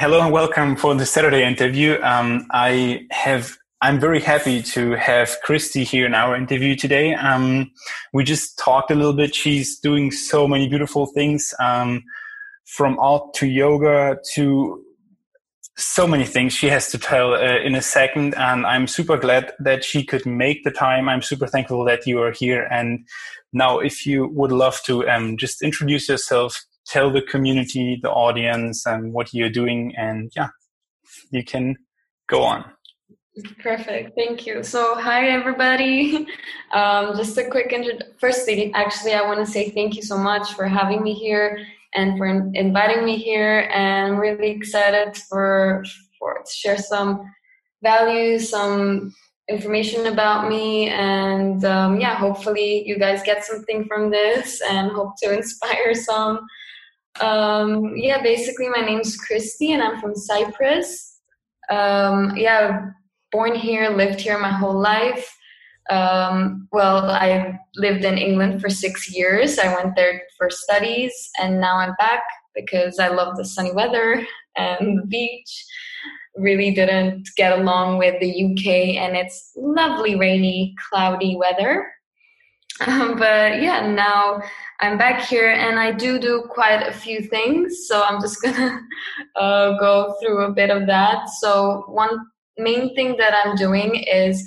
hello and welcome for the Saturday interview. Um, I have I'm very happy to have Christy here in our interview today. Um, we just talked a little bit. She's doing so many beautiful things, um, from art to yoga to so many things she has to tell uh, in a second. And I'm super glad that she could make the time. I'm super thankful that you are here. And now, if you would love to um, just introduce yourself, tell the community, the audience, and what you're doing, and yeah, you can go on. Perfect. Thank you. So, hi everybody. Um, just a quick intro. Firstly, actually, I want to say thank you so much for having me here and for inviting me here. And really excited for for to share some values, some information about me, and um, yeah, hopefully you guys get something from this and hope to inspire some. Um, yeah, basically, my name's Christy, and I'm from Cyprus. Um, yeah born here, lived here my whole life. Um, well, I lived in England for six years. I went there for studies, and now I'm back because I love the sunny weather and the beach. Really didn't get along with the UK and its lovely rainy, cloudy weather. Um, but yeah, now I'm back here and I do do quite a few things. So I'm just gonna uh, go through a bit of that. So one main thing that I'm doing is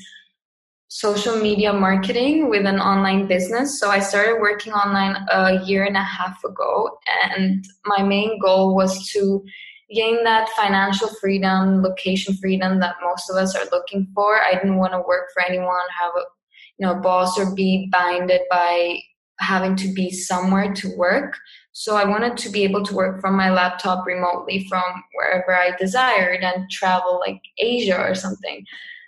social media marketing with an online business. So I started working online a year and a half ago, and my main goal was to gain that financial freedom, location freedom that most of us are looking for. I didn't want to work for anyone, have a you know boss, or be binded by having to be somewhere to work. So I wanted to be able to work from my laptop remotely from wherever I desired and travel like Asia or something.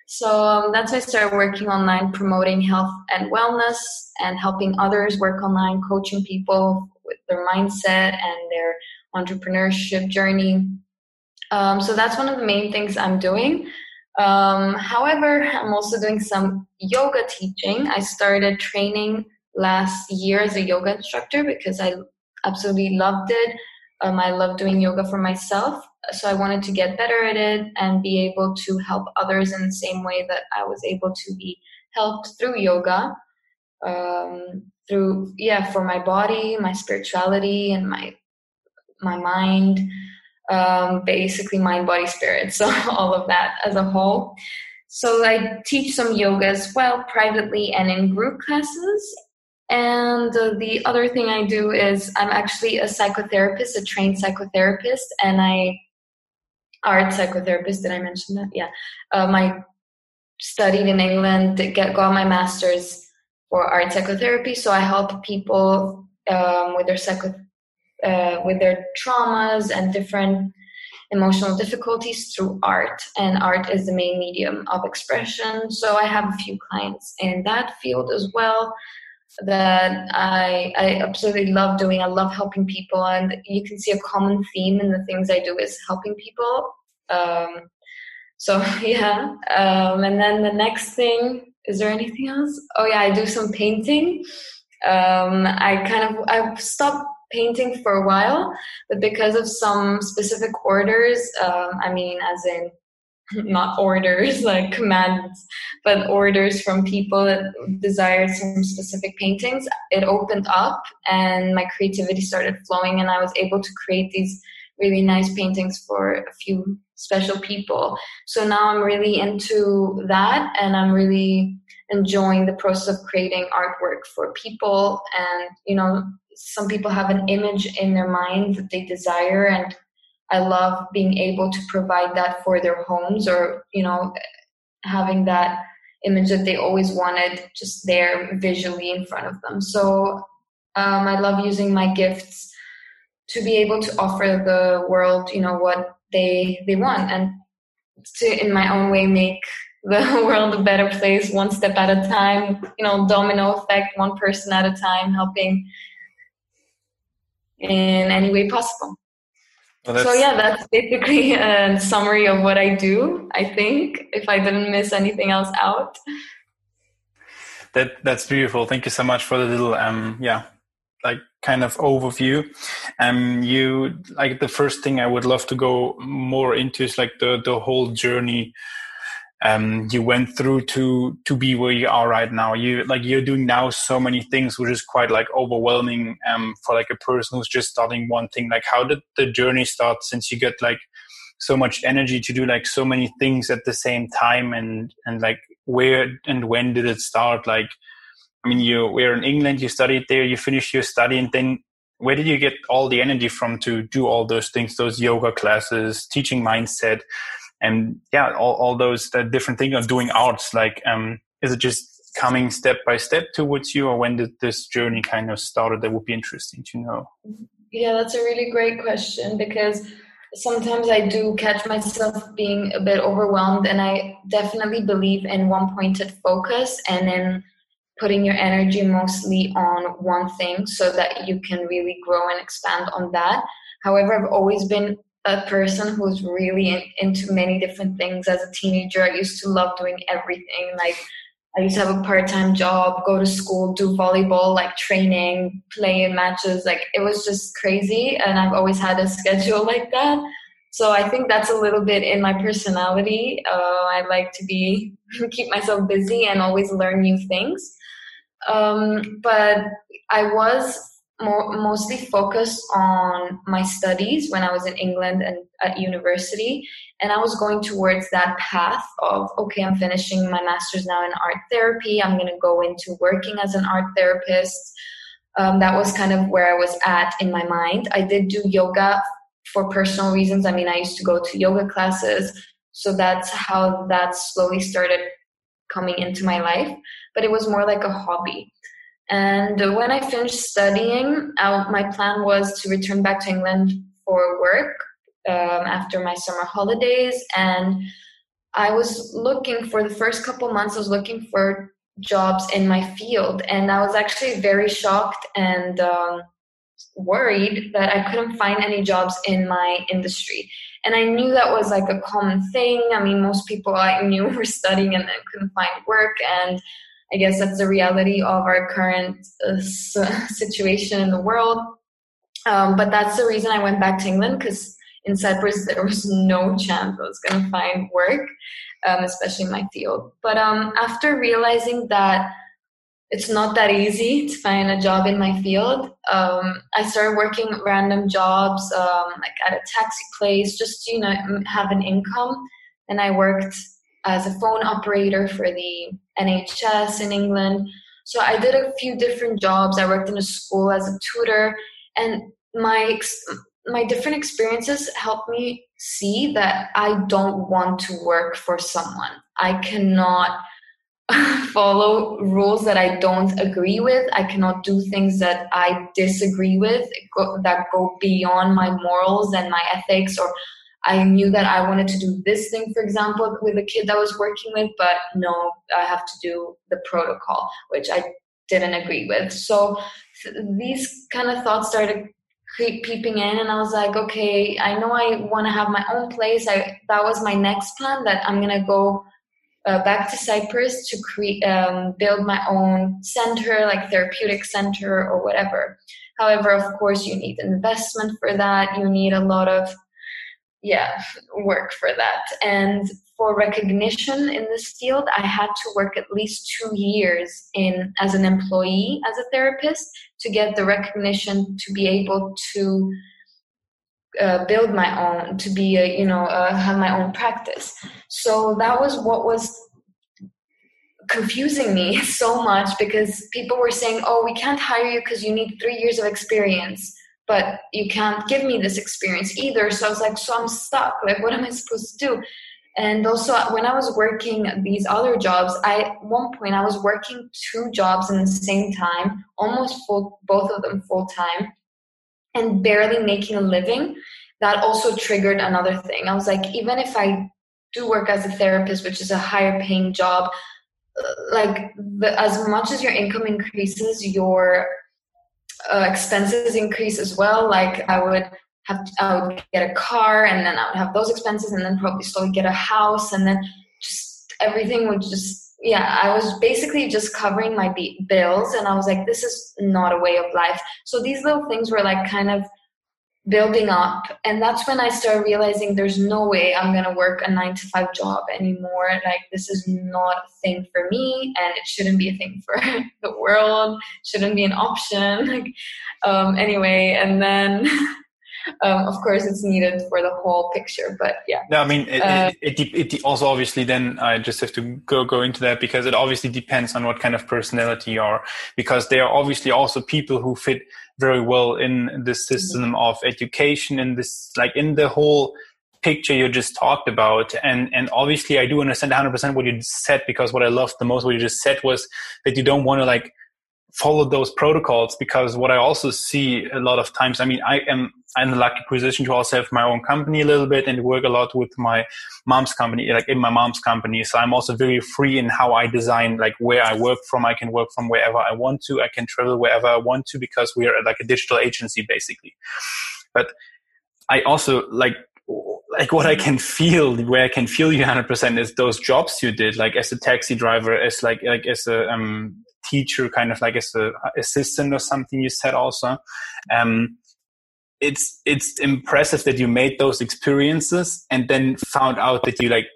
So um, that's why I started working online, promoting health and wellness and helping others work online, coaching people with their mindset and their entrepreneurship journey. Um, so that's one of the main things I'm doing. Um, however, I'm also doing some yoga teaching. I started training last year as a yoga instructor because I absolutely loved it. Um, I love doing yoga for myself. So I wanted to get better at it and be able to help others in the same way that I was able to be helped through yoga. Um, through yeah, for my body, my spirituality, and my my mind. Um, basically, mind, body, spirit. So all of that as a whole. So I teach some yoga as well, privately and in group classes. And uh, the other thing I do is I'm actually a psychotherapist, a trained psychotherapist, and I art psychotherapist. Did I mention that? Yeah. Um, I studied in England, get got my master's for art psychotherapy. So I help people um, with their psycho, uh, with their traumas and different emotional difficulties through art. And art is the main medium of expression. So I have a few clients in that field as well that I I absolutely love doing. I love helping people, and you can see a common theme in the things I do is helping people. Um, so yeah, um, and then the next thing is there anything else? Oh yeah, I do some painting. Um, I kind of I've stopped painting for a while, but because of some specific orders, um, I mean, as in not orders like commands but orders from people that desired some specific paintings it opened up and my creativity started flowing and i was able to create these really nice paintings for a few special people. So now i'm really into that and i'm really enjoying the process of creating artwork for people and you know some people have an image in their mind that they desire and I love being able to provide that for their homes or, you know, having that image that they always wanted just there visually in front of them. So um, I love using my gifts to be able to offer the world, you know, what they they want and to in my own way make the world a better place one step at a time, you know, domino effect, one person at a time, helping in any way possible. Well, so yeah, that's basically a summary of what I do. I think if I didn't miss anything else out. That that's beautiful. Thank you so much for the little um yeah like kind of overview. Um, you like the first thing I would love to go more into is like the the whole journey um, you went through to to be where you are right now. You like you're doing now so many things, which is quite like overwhelming um, for like a person who's just starting one thing. Like, how did the journey start? Since you get like so much energy to do like so many things at the same time, and and like where and when did it start? Like, I mean, you were in England, you studied there, you finished your study, and then where did you get all the energy from to do all those things, those yoga classes, teaching mindset? And yeah, all, all those different things of doing arts. Like, um, is it just coming step by step towards you, or when did this journey kind of started? That would be interesting to know. Yeah, that's a really great question because sometimes I do catch myself being a bit overwhelmed, and I definitely believe in one pointed focus and in putting your energy mostly on one thing so that you can really grow and expand on that. However, I've always been a person who's really in, into many different things. As a teenager, I used to love doing everything. Like I used to have a part-time job, go to school, do volleyball, like training, play in matches. Like it was just crazy, and I've always had a schedule like that. So I think that's a little bit in my personality. Uh, I like to be keep myself busy and always learn new things. Um, but I was more, mostly focused on my studies when I was in England and at university. And I was going towards that path of, okay, I'm finishing my master's now in art therapy. I'm going to go into working as an art therapist. Um, that was kind of where I was at in my mind. I did do yoga for personal reasons. I mean, I used to go to yoga classes. So that's how that slowly started coming into my life. But it was more like a hobby. And when I finished studying, I, my plan was to return back to England for work um, after my summer holidays. And I was looking for the first couple months, I was looking for jobs in my field. And I was actually very shocked and um, worried that I couldn't find any jobs in my industry. And I knew that was like a common thing. I mean, most people I knew were studying and couldn't find work. And I guess that's the reality of our current uh, situation in the world. Um, but that's the reason I went back to England because in Cyprus there was no chance I was going to find work, um, especially in my field. But um, after realizing that it's not that easy to find a job in my field, um, I started working random jobs, um, like at a taxi place, just you know have an income. And I worked as a phone operator for the NHS in England. So I did a few different jobs. I worked in a school as a tutor, and my my different experiences helped me see that I don't want to work for someone. I cannot follow rules that I don't agree with. I cannot do things that I disagree with that go beyond my morals and my ethics or I knew that I wanted to do this thing, for example, with a kid that I was working with, but no, I have to do the protocol, which I didn't agree with. So these kind of thoughts started peeping in, and I was like, okay, I know I want to have my own place. I that was my next plan that I'm gonna go. Uh, back to Cyprus to create, um, build my own center, like therapeutic center or whatever. However, of course, you need investment for that. You need a lot of yeah work for that. And for recognition in this field i had to work at least two years in as an employee as a therapist to get the recognition to be able to uh, build my own to be a, you know uh, have my own practice. So that was what was confusing me so much because people were saying oh we can't hire you because you need three years of experience but you can't give me this experience either. So I was like, so I'm stuck. Like, what am I supposed to do? And also, when I was working these other jobs, I at one point I was working two jobs in the same time, almost full, both of them full time, and barely making a living. That also triggered another thing. I was like, even if I do work as a therapist, which is a higher paying job, uh, like the, as much as your income increases, your uh, expenses increase as well. Like I would have, I would get a car, and then I would have those expenses, and then probably slowly get a house, and then just everything would just yeah, I was basically just covering my bills, and I was like, this is not a way of life. So these little things were like kind of building up. And that's when i started realizing there's no way i'm going to work a 9 to 5 job anymore. Like this is not a thing for me and it shouldn't be a thing for the world. Shouldn't be an option. Like um anyway and then um, of course it's needed for the whole picture but yeah no i mean it, uh, it, it, it, also obviously then i just have to go go into that because it obviously depends on what kind of personality you are because there are obviously also people who fit very well in the system mm-hmm. of education in this like in the whole picture you just talked about and and obviously i do understand 100% what you said because what i loved the most what you just said was that you don't want to like follow those protocols because what I also see a lot of times, I mean, I am in the lucky position to also have my own company a little bit and work a lot with my mom's company, like in my mom's company. So I'm also very free in how I design, like where I work from. I can work from wherever I want to. I can travel wherever I want to because we are like a digital agency basically. But I also like like what I can feel, where I can feel you 100% is those jobs you did, like as a taxi driver, as like, like as a, um, teacher, kind of like as a assistant or something you said also. Um, it's it's impressive that you made those experiences and then found out that you like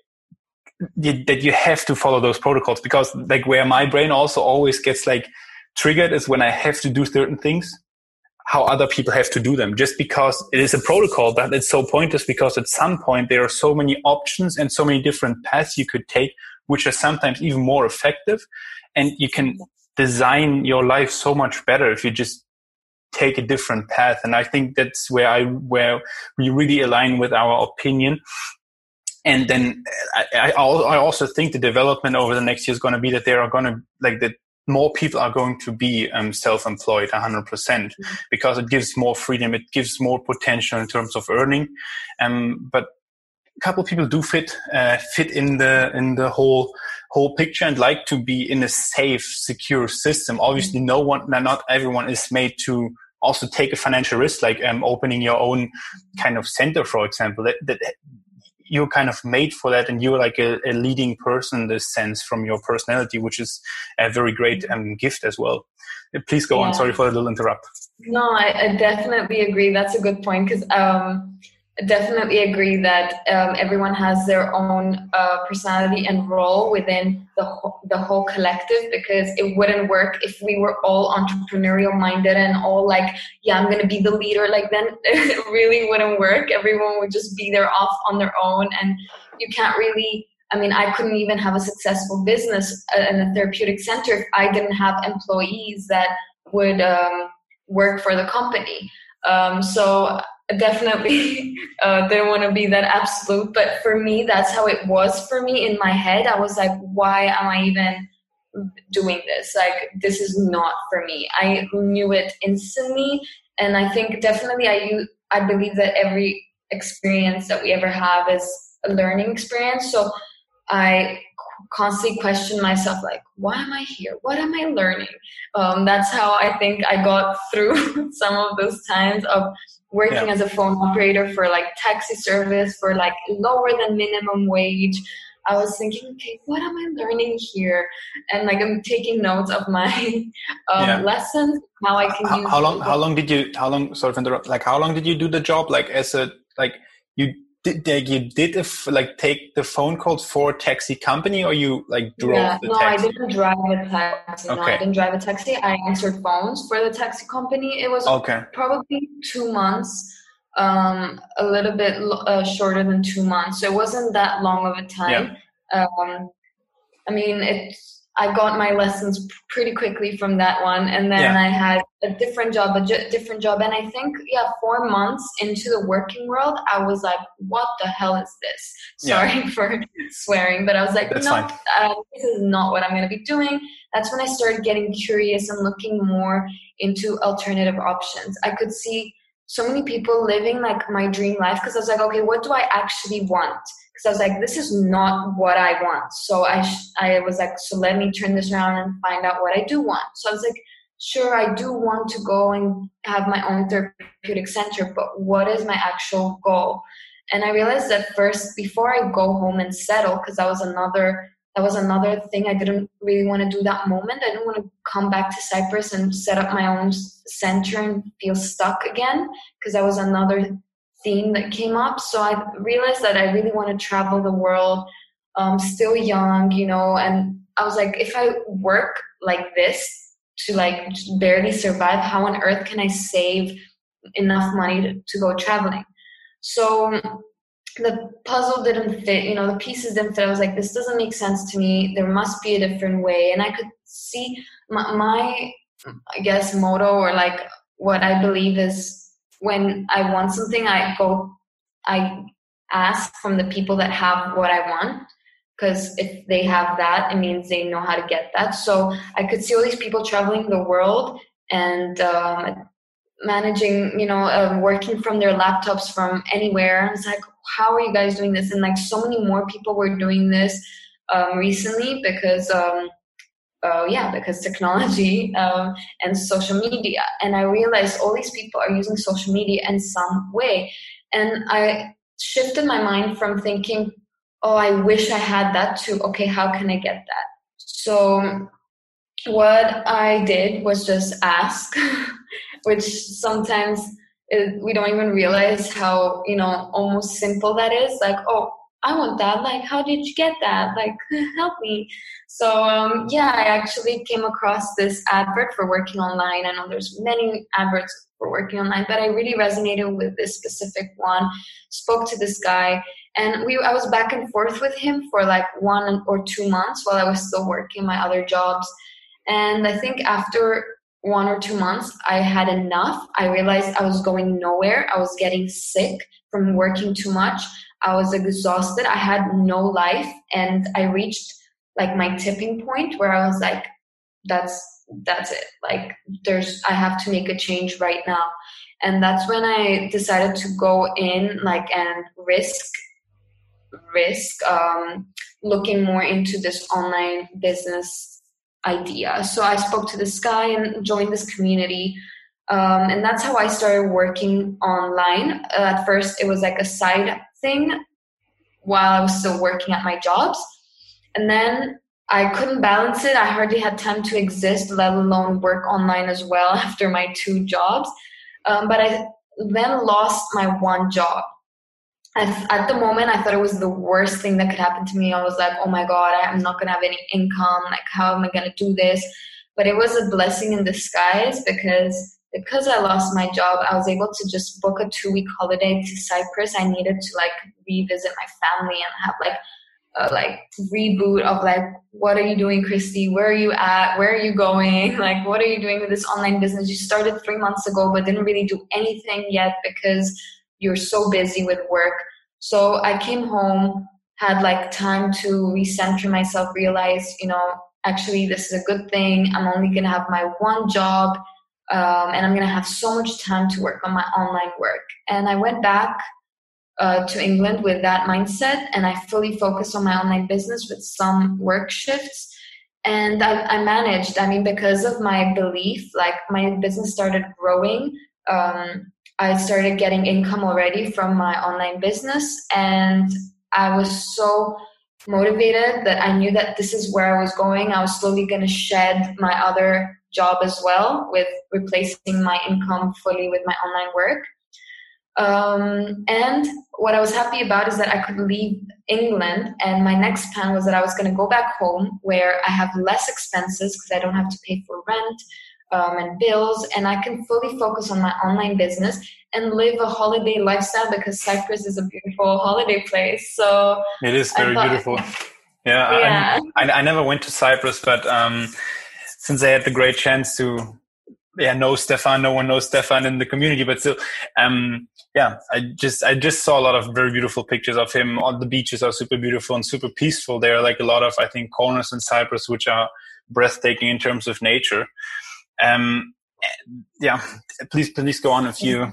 that you have to follow those protocols because like where my brain also always gets like triggered is when I have to do certain things how other people have to do them just because it is a protocol but it's so pointless because at some point there are so many options and so many different paths you could take which are sometimes even more effective and you can design your life so much better if you just take a different path. And I think that's where I where we really align with our opinion. And then I, I also think the development over the next year is going to be that there are going to like that more people are going to be um, self-employed 100% mm-hmm. because it gives more freedom it gives more potential in terms of earning um, but a couple of people do fit uh, fit in the in the whole whole picture and like to be in a safe, secure system. Obviously, no one, not everyone is made to also take a financial risk, like um, opening your own kind of center, for example. That, that you're kind of made for that, and you're like a, a, leading person in this sense from your personality, which is a very great um, gift as well. Please go yeah. on. Sorry for the little interrupt. No, I, I definitely agree. That's a good point because. Um, definitely agree that um, everyone has their own uh, personality and role within the, ho- the whole collective because it wouldn't work if we were all entrepreneurial minded and all like yeah i'm gonna be the leader like then it really wouldn't work. Everyone would just be there off on their own and you can't really i mean i couldn't even have a successful business uh, in a therapeutic center if i didn't have employees that would um, work for the company. Um, so definitely. Uh, didn't want to be that absolute but for me that's how it was for me in my head. I was like why am i even doing this? Like this is not for me. I knew it instantly and i think definitely i i believe that every experience that we ever have is a learning experience. So i constantly question myself like why am i here? What am i learning? Um, that's how i think i got through some of those times of working yeah. as a phone operator for like taxi service for like lower than minimum wage i was thinking okay what am i learning here and like i'm taking notes of my um, yeah. lessons how i can how, how long how long did you how long sort of interrupt like how long did you do the job like as a like you did they, you did if like take the phone calls for a taxi company or you like drove yeah, the no taxi? i didn't drive a taxi okay. no i didn't drive a taxi i answered phones for the taxi company it was okay. probably two months um, a little bit uh, shorter than two months so it wasn't that long of a time yeah. um, i mean it's I got my lessons pretty quickly from that one, and then yeah. I had a different job, a j- different job, and I think yeah, four months into the working world, I was like, "What the hell is this?" Sorry yeah. for swearing, but I was like, That's "No, uh, this is not what I'm going to be doing." That's when I started getting curious and looking more into alternative options. I could see so many people living like my dream life because I was like, okay, what do I actually want? because I was like, this is not what I want. So I, sh- I was like, so let me turn this around and find out what I do want. So I was like, sure, I do want to go and have my own therapeutic center, but what is my actual goal? And I realized that first, before I go home and settle, because that was another that was another thing I didn't really want to do that moment. I didn't want to come back to Cyprus and set up my own center and feel stuck again because that was another theme that came up. So I realized that I really want to travel the world, um, still young, you know, and I was like, if I work like this to like barely survive, how on earth can I save enough money to, to go traveling? So the puzzle didn't fit, you know, the pieces didn't fit. I was like, this doesn't make sense to me. There must be a different way. And I could see my, my I guess, motto or like what I believe is when I want something, I go, I ask from the people that have what I want. Because if they have that, it means they know how to get that. So I could see all these people traveling the world and um, managing, you know, uh, working from their laptops from anywhere. And it's like, how are you guys doing this? And like so many more people were doing this um, recently because, um, uh, yeah, because technology um, and social media. And I realized all these people are using social media in some way. And I shifted my mind from thinking, oh, I wish I had that too. okay, how can I get that? So what I did was just ask, which sometimes it, we don't even realize how you know almost simple that is. Like oh i want that. Like how did you get that? Like help me. So um, yeah i actually came across this advert for working online. I know there's many adverts for working online but i really resonated with this specific one. Spoke to this guy and we i was back and forth with him for like one or two months while i was still working my other jobs and i think after one or two months, I had enough. I realized I was going nowhere. I was getting sick from working too much. I was exhausted. I had no life. And I reached like my tipping point where I was like, that's that's it. Like there's I have to make a change right now. And that's when I decided to go in like and risk risk um looking more into this online business idea. So I spoke to this guy and joined this community. Um, and that's how I started working online. Uh, at first, it was like a side thing while I was still working at my jobs. And then I couldn't balance it. I hardly had time to exist, let alone work online as well after my two jobs. Um, but I then lost my one job at the moment i thought it was the worst thing that could happen to me. I was like oh my god i'm not going to have any income. Like how am i going to do this? But it was a blessing in disguise because because i lost my job i was able to just book a two week holiday to cyprus. I needed to like revisit my family and have like a like reboot of like what are you doing christy? Where are you at? Where are you going? Like what are you doing with this online business? You started three months ago but didn't really do anything yet because you're so busy with work. So I came home, had like time to recenter myself, realize, you know, actually this is a good thing. I'm only gonna have my one job, um, and I'm gonna have so much time to work on my online work. And I went back uh, to England with that mindset, and I fully focused on my online business with some work shifts. And I, I managed. I mean, because of my belief, like my business started growing. Um, I started getting income already from my online business and I was so motivated that I knew that this is where I was going. I was slowly going to shed my other job as well with replacing my income fully with my online work. Um, and what I was happy about is that I could leave England, and my next plan was that I was going to go back home where I have less expenses because I don't have to pay for rent um, and bills, and I can fully focus on my online business and live a holiday lifestyle because Cyprus is a beautiful holiday place. So it is very thought, beautiful. Yeah, yeah. I, I, never went to Cyprus, but um, since I had the great chance to, yeah, know Stefan. No one knows Stefan in the community, but still, um, yeah, I just I just saw a lot of very beautiful pictures of him. On the beaches are super beautiful and super peaceful. There are like a lot of I think corners in Cyprus which are breathtaking in terms of nature. Um, yeah, please please go on if you.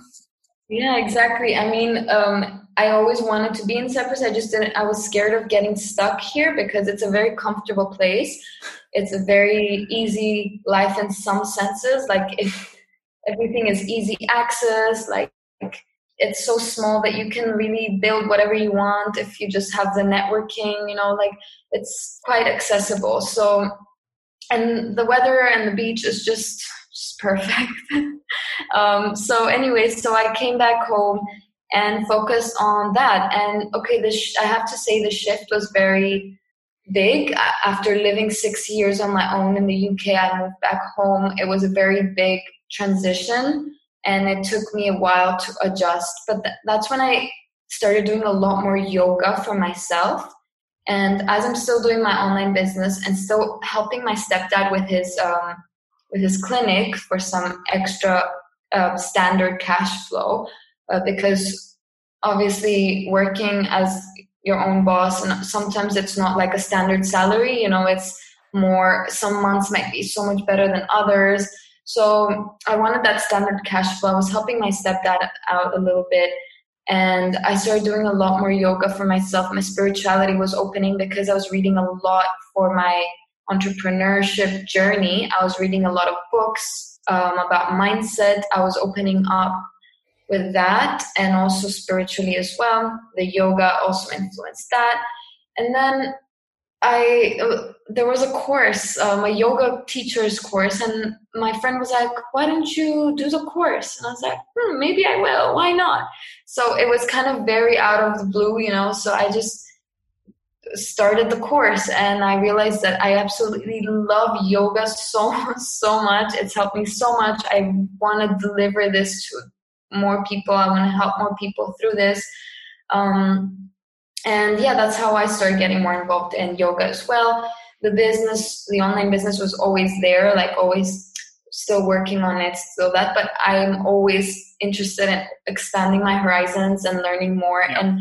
Yeah, exactly. I mean, um, I always wanted to be in Cyprus. I just didn't. I was scared of getting stuck here because it's a very comfortable place. It's a very easy life in some senses. Like if everything is easy access, like it's so small that you can really build whatever you want if you just have the networking you know like it's quite accessible so and the weather and the beach is just, just perfect. Um, so anyway so i came back home and focused on that. And okay this sh- i have to say the shift was very big. After living six years on my own in the uk i moved back home. It was a very big transition and it took me a while to adjust. But th- that's when i started doing a lot more yoga for myself and as i'm still doing my online business and still helping my stepdad with his um, with his clinic for some extra uh, standard cash flow uh, because obviously working as your own boss and sometimes it's not like a standard salary you know it's more some months might be so much better than others so I wanted that standard cash flow. I was helping my stepdad out a little bit. And I started doing a lot more yoga for myself. My spirituality was opening because I was reading a lot for my entrepreneurship journey. I was reading a lot of books um, about mindset. I was opening up with that and also spiritually as well. The yoga also influenced that. And then I there was a course, um, a yoga teacher's course, and my friend was like, "Why don't you do the course?" And I was like, hmm, "Maybe I will. Why not?" So it was kind of very out of the blue, you know. So I just started the course, and I realized that I absolutely love yoga so so much. It's helped me so much. I want to deliver this to more people. I want to help more people through this. Um, and yeah that's how i started getting more involved in yoga as well. The business the online business was always there like always still working on it still that but i'm always interested in expanding my horizons and learning more. Yeah. and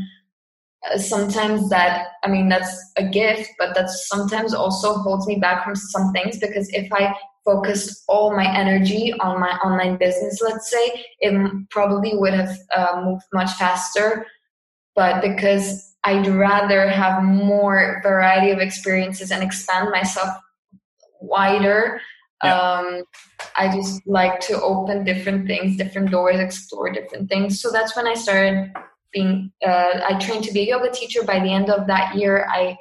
uh, sometimes that i mean that's a gift but that sometimes also holds me back from some things because if i focused all my energy on my online business let's say it probably would have uh, moved much faster. But because I'd rather have more variety of experiences and expand myself wider. Yeah. Um, I just like to open different things, different doors, explore different things. So that's when I started being. Uh, I trained to be a yoga teacher. By the end of that year, I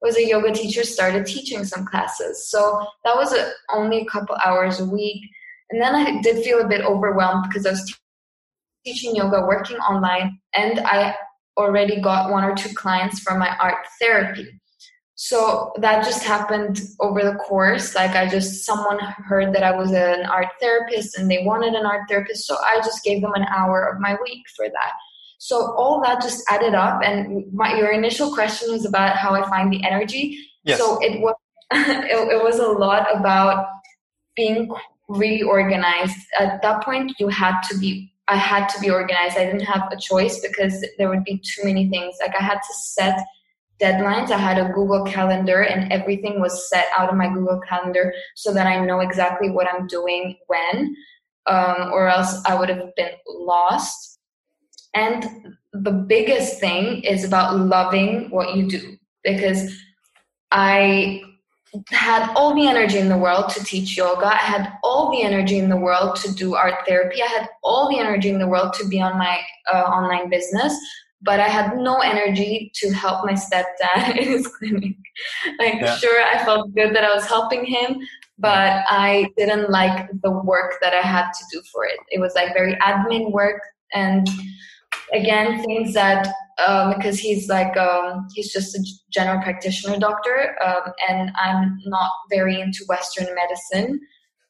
was a yoga teacher. Started teaching some classes. So that was a, only a couple hours a week, and then I did feel a bit overwhelmed because I was teaching yoga, working online, and I already got one or two clients from my art therapy. So that just happened over the course. Like I just, someone heard that I was an art therapist and they wanted an art therapist. So I just gave them an hour of my week for that. So all that just added up. And my, your initial question was about how I find the energy. Yes. So it was, it, it was a lot about being really organized. At that point, you had to be I had to be organized. I didn't have a choice because there would be too many things. Like I had to set deadlines. I had a Google Calendar and everything was set out of my Google Calendar so that I know exactly what I'm doing when, um, or else I would have been lost. And the biggest thing is about loving what you do because I had all the energy in the world to teach yoga. I had all the energy in the world to do art therapy. I had all the energy in the world to be on my uh, online business, but I had no energy to help my stepdad in his clinic. Like, yeah. sure, I felt good that I was helping him, but I didn't like the work that I had to do for it. It was like very admin work and again things that um, because he's like um, he's just a general practitioner doctor um, and i'm not very into western medicine.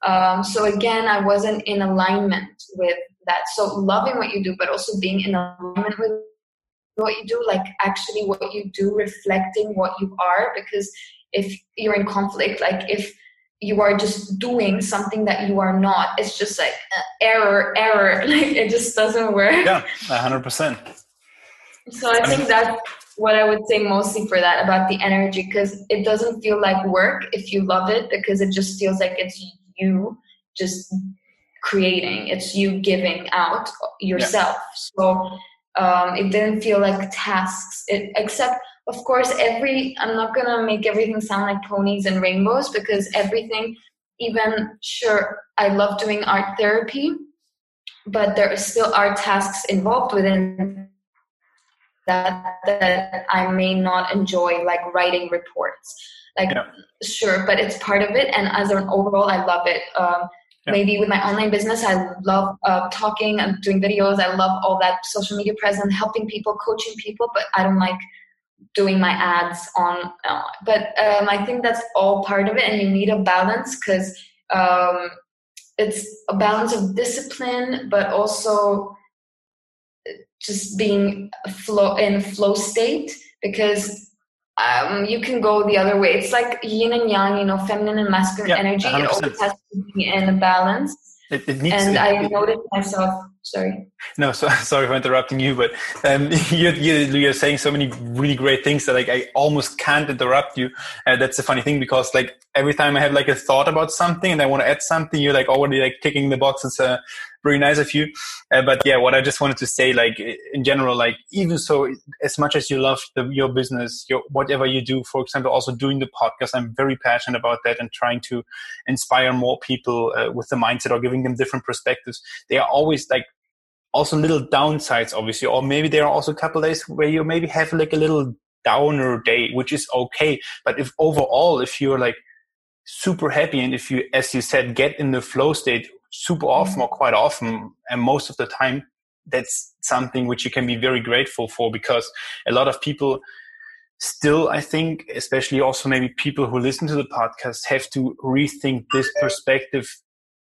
Um, so again i wasn't in alignment with that. So loving what you do but also being in alignment with what you do like actually what you do reflecting what you are because if you're in conflict like if you are just doing something that you are not. It's just like uh, error error. Like it just doesn't work. Yeah 100% so i think that's what i would say mostly for that about the energy because it doesn't feel like work if you love it because it just feels like it's you just creating. It's you giving out yourself. Yeah. so um, it didn't feel like tasks. It, except of course every i'm not gonna make everything sound like ponies and rainbows because everything even sure i love doing art therapy but there still are tasks involved within that that I may not enjoy, like writing reports. Like, yeah. sure, but it's part of it, and as an overall, I love it. Um, yeah. Maybe with my online business, I love uh, talking and doing videos. I love all that social media presence, helping people, coaching people, but I don't like doing my ads on. Uh, but um, I think that's all part of it, and you need a balance because um, it's a balance of discipline, but also just being flow in flow state because um, you can go the other way. It's like yin and yang, you know, feminine and masculine yeah, energy. 100%. It always has to be in a balance. It, it needs. And I noticed myself. Sorry. No, so, sorry for interrupting you, but um, you're, you're saying so many really great things that like I almost can't interrupt you. Uh, that's a funny thing because like every time I have like a thought about something and I want to add something, you're like already like ticking the boxes. Uh, very nice of you. Uh, but yeah, what I just wanted to say, like in general, like even so, as much as you love the, your business, your whatever you do, for example, also doing the podcast, I'm very passionate about that and trying to inspire more people uh, with the mindset or giving them different perspectives. They are always like also little downsides, obviously, or maybe there are also a couple days where you maybe have like a little downer day, which is okay. But if overall, if you're like super happy and if you, as you said, get in the flow state super often or quite often and most of the time that's something which you can be very grateful for because a lot of people still i think especially also maybe people who listen to the podcast have to rethink this perspective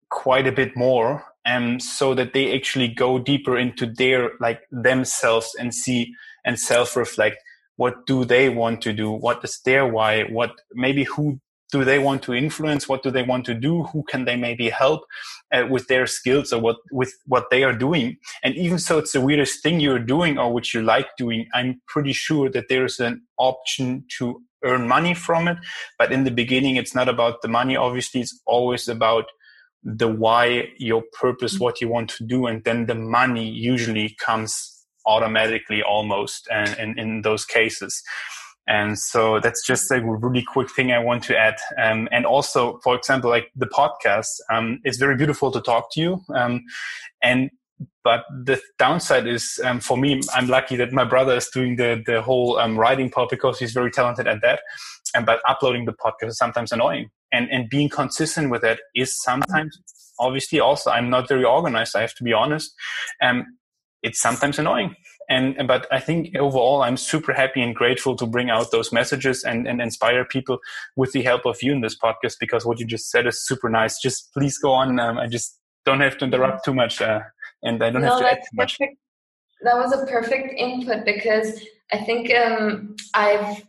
quite a bit more and um, so that they actually go deeper into their like themselves and see and self reflect what do they want to do what is their why what maybe who do they want to influence? What do they want to do? Who can they maybe help uh, with their skills or what with what they are doing? And even so it's the weirdest thing you're doing or which you like doing. I'm pretty sure that there's an option to earn money from it but in the beginning it's not about the money. Obviously it's always about the why your purpose what you want to do and then the money usually comes automatically almost and in, in those cases and so that's just a really quick thing I want to add. Um, and also, for example, like the podcast, um, it's very beautiful to talk to you. Um, and but the downside is um, for me, I'm lucky that my brother is doing the the whole um, writing part because he's very talented at that. And but uploading the podcast is sometimes annoying, and and being consistent with that is sometimes obviously also I'm not very organized. I have to be honest. Um, it's sometimes annoying and but i think overall i'm super happy and grateful to bring out those messages and, and inspire people with the help of you in this podcast because what you just said is super nice just please go on um, i just don't have to interrupt too much uh, and i don't no, have to add too much perfect. that was a perfect input because i think um, i've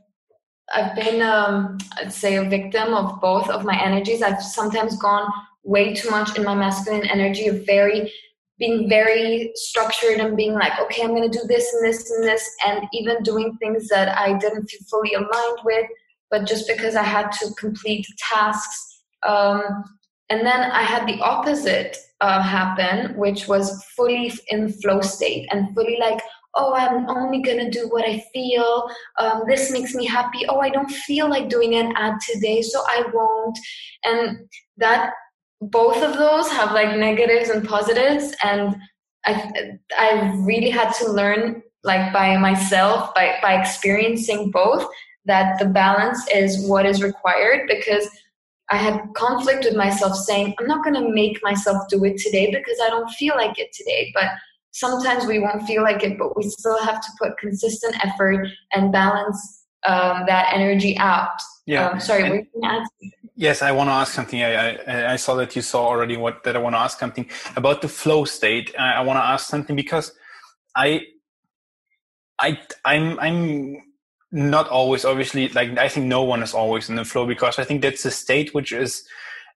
I've been, um, I'd say, a victim of both of my energies. I've sometimes gone way too much in my masculine energy, very being very structured and being like, okay, I'm going to do this and this and this, and even doing things that I didn't feel fully aligned with, but just because I had to complete tasks. Um, and then I had the opposite uh, happen, which was fully in flow state and fully like, oh, I'm only going to do what I feel. Um, this makes me happy. Oh, I don't feel like doing an ad today, so I won't. And that both of those have like negatives and positives and i i really had to learn like by myself by by experiencing both that the balance is what is required because i had conflict with myself saying i'm not going to make myself do it today because i don't feel like it today. But sometimes we won't feel like it but we still have to put consistent effort and balance um, that energy out yeah um, sorry and, we can add Yes, I want to ask something. I, I, I, saw that you saw already what that I want to ask something about the flow state. I, I want to ask something because I I I'm I'm not always obviously like I think no one is always in the flow because I think that's a state which is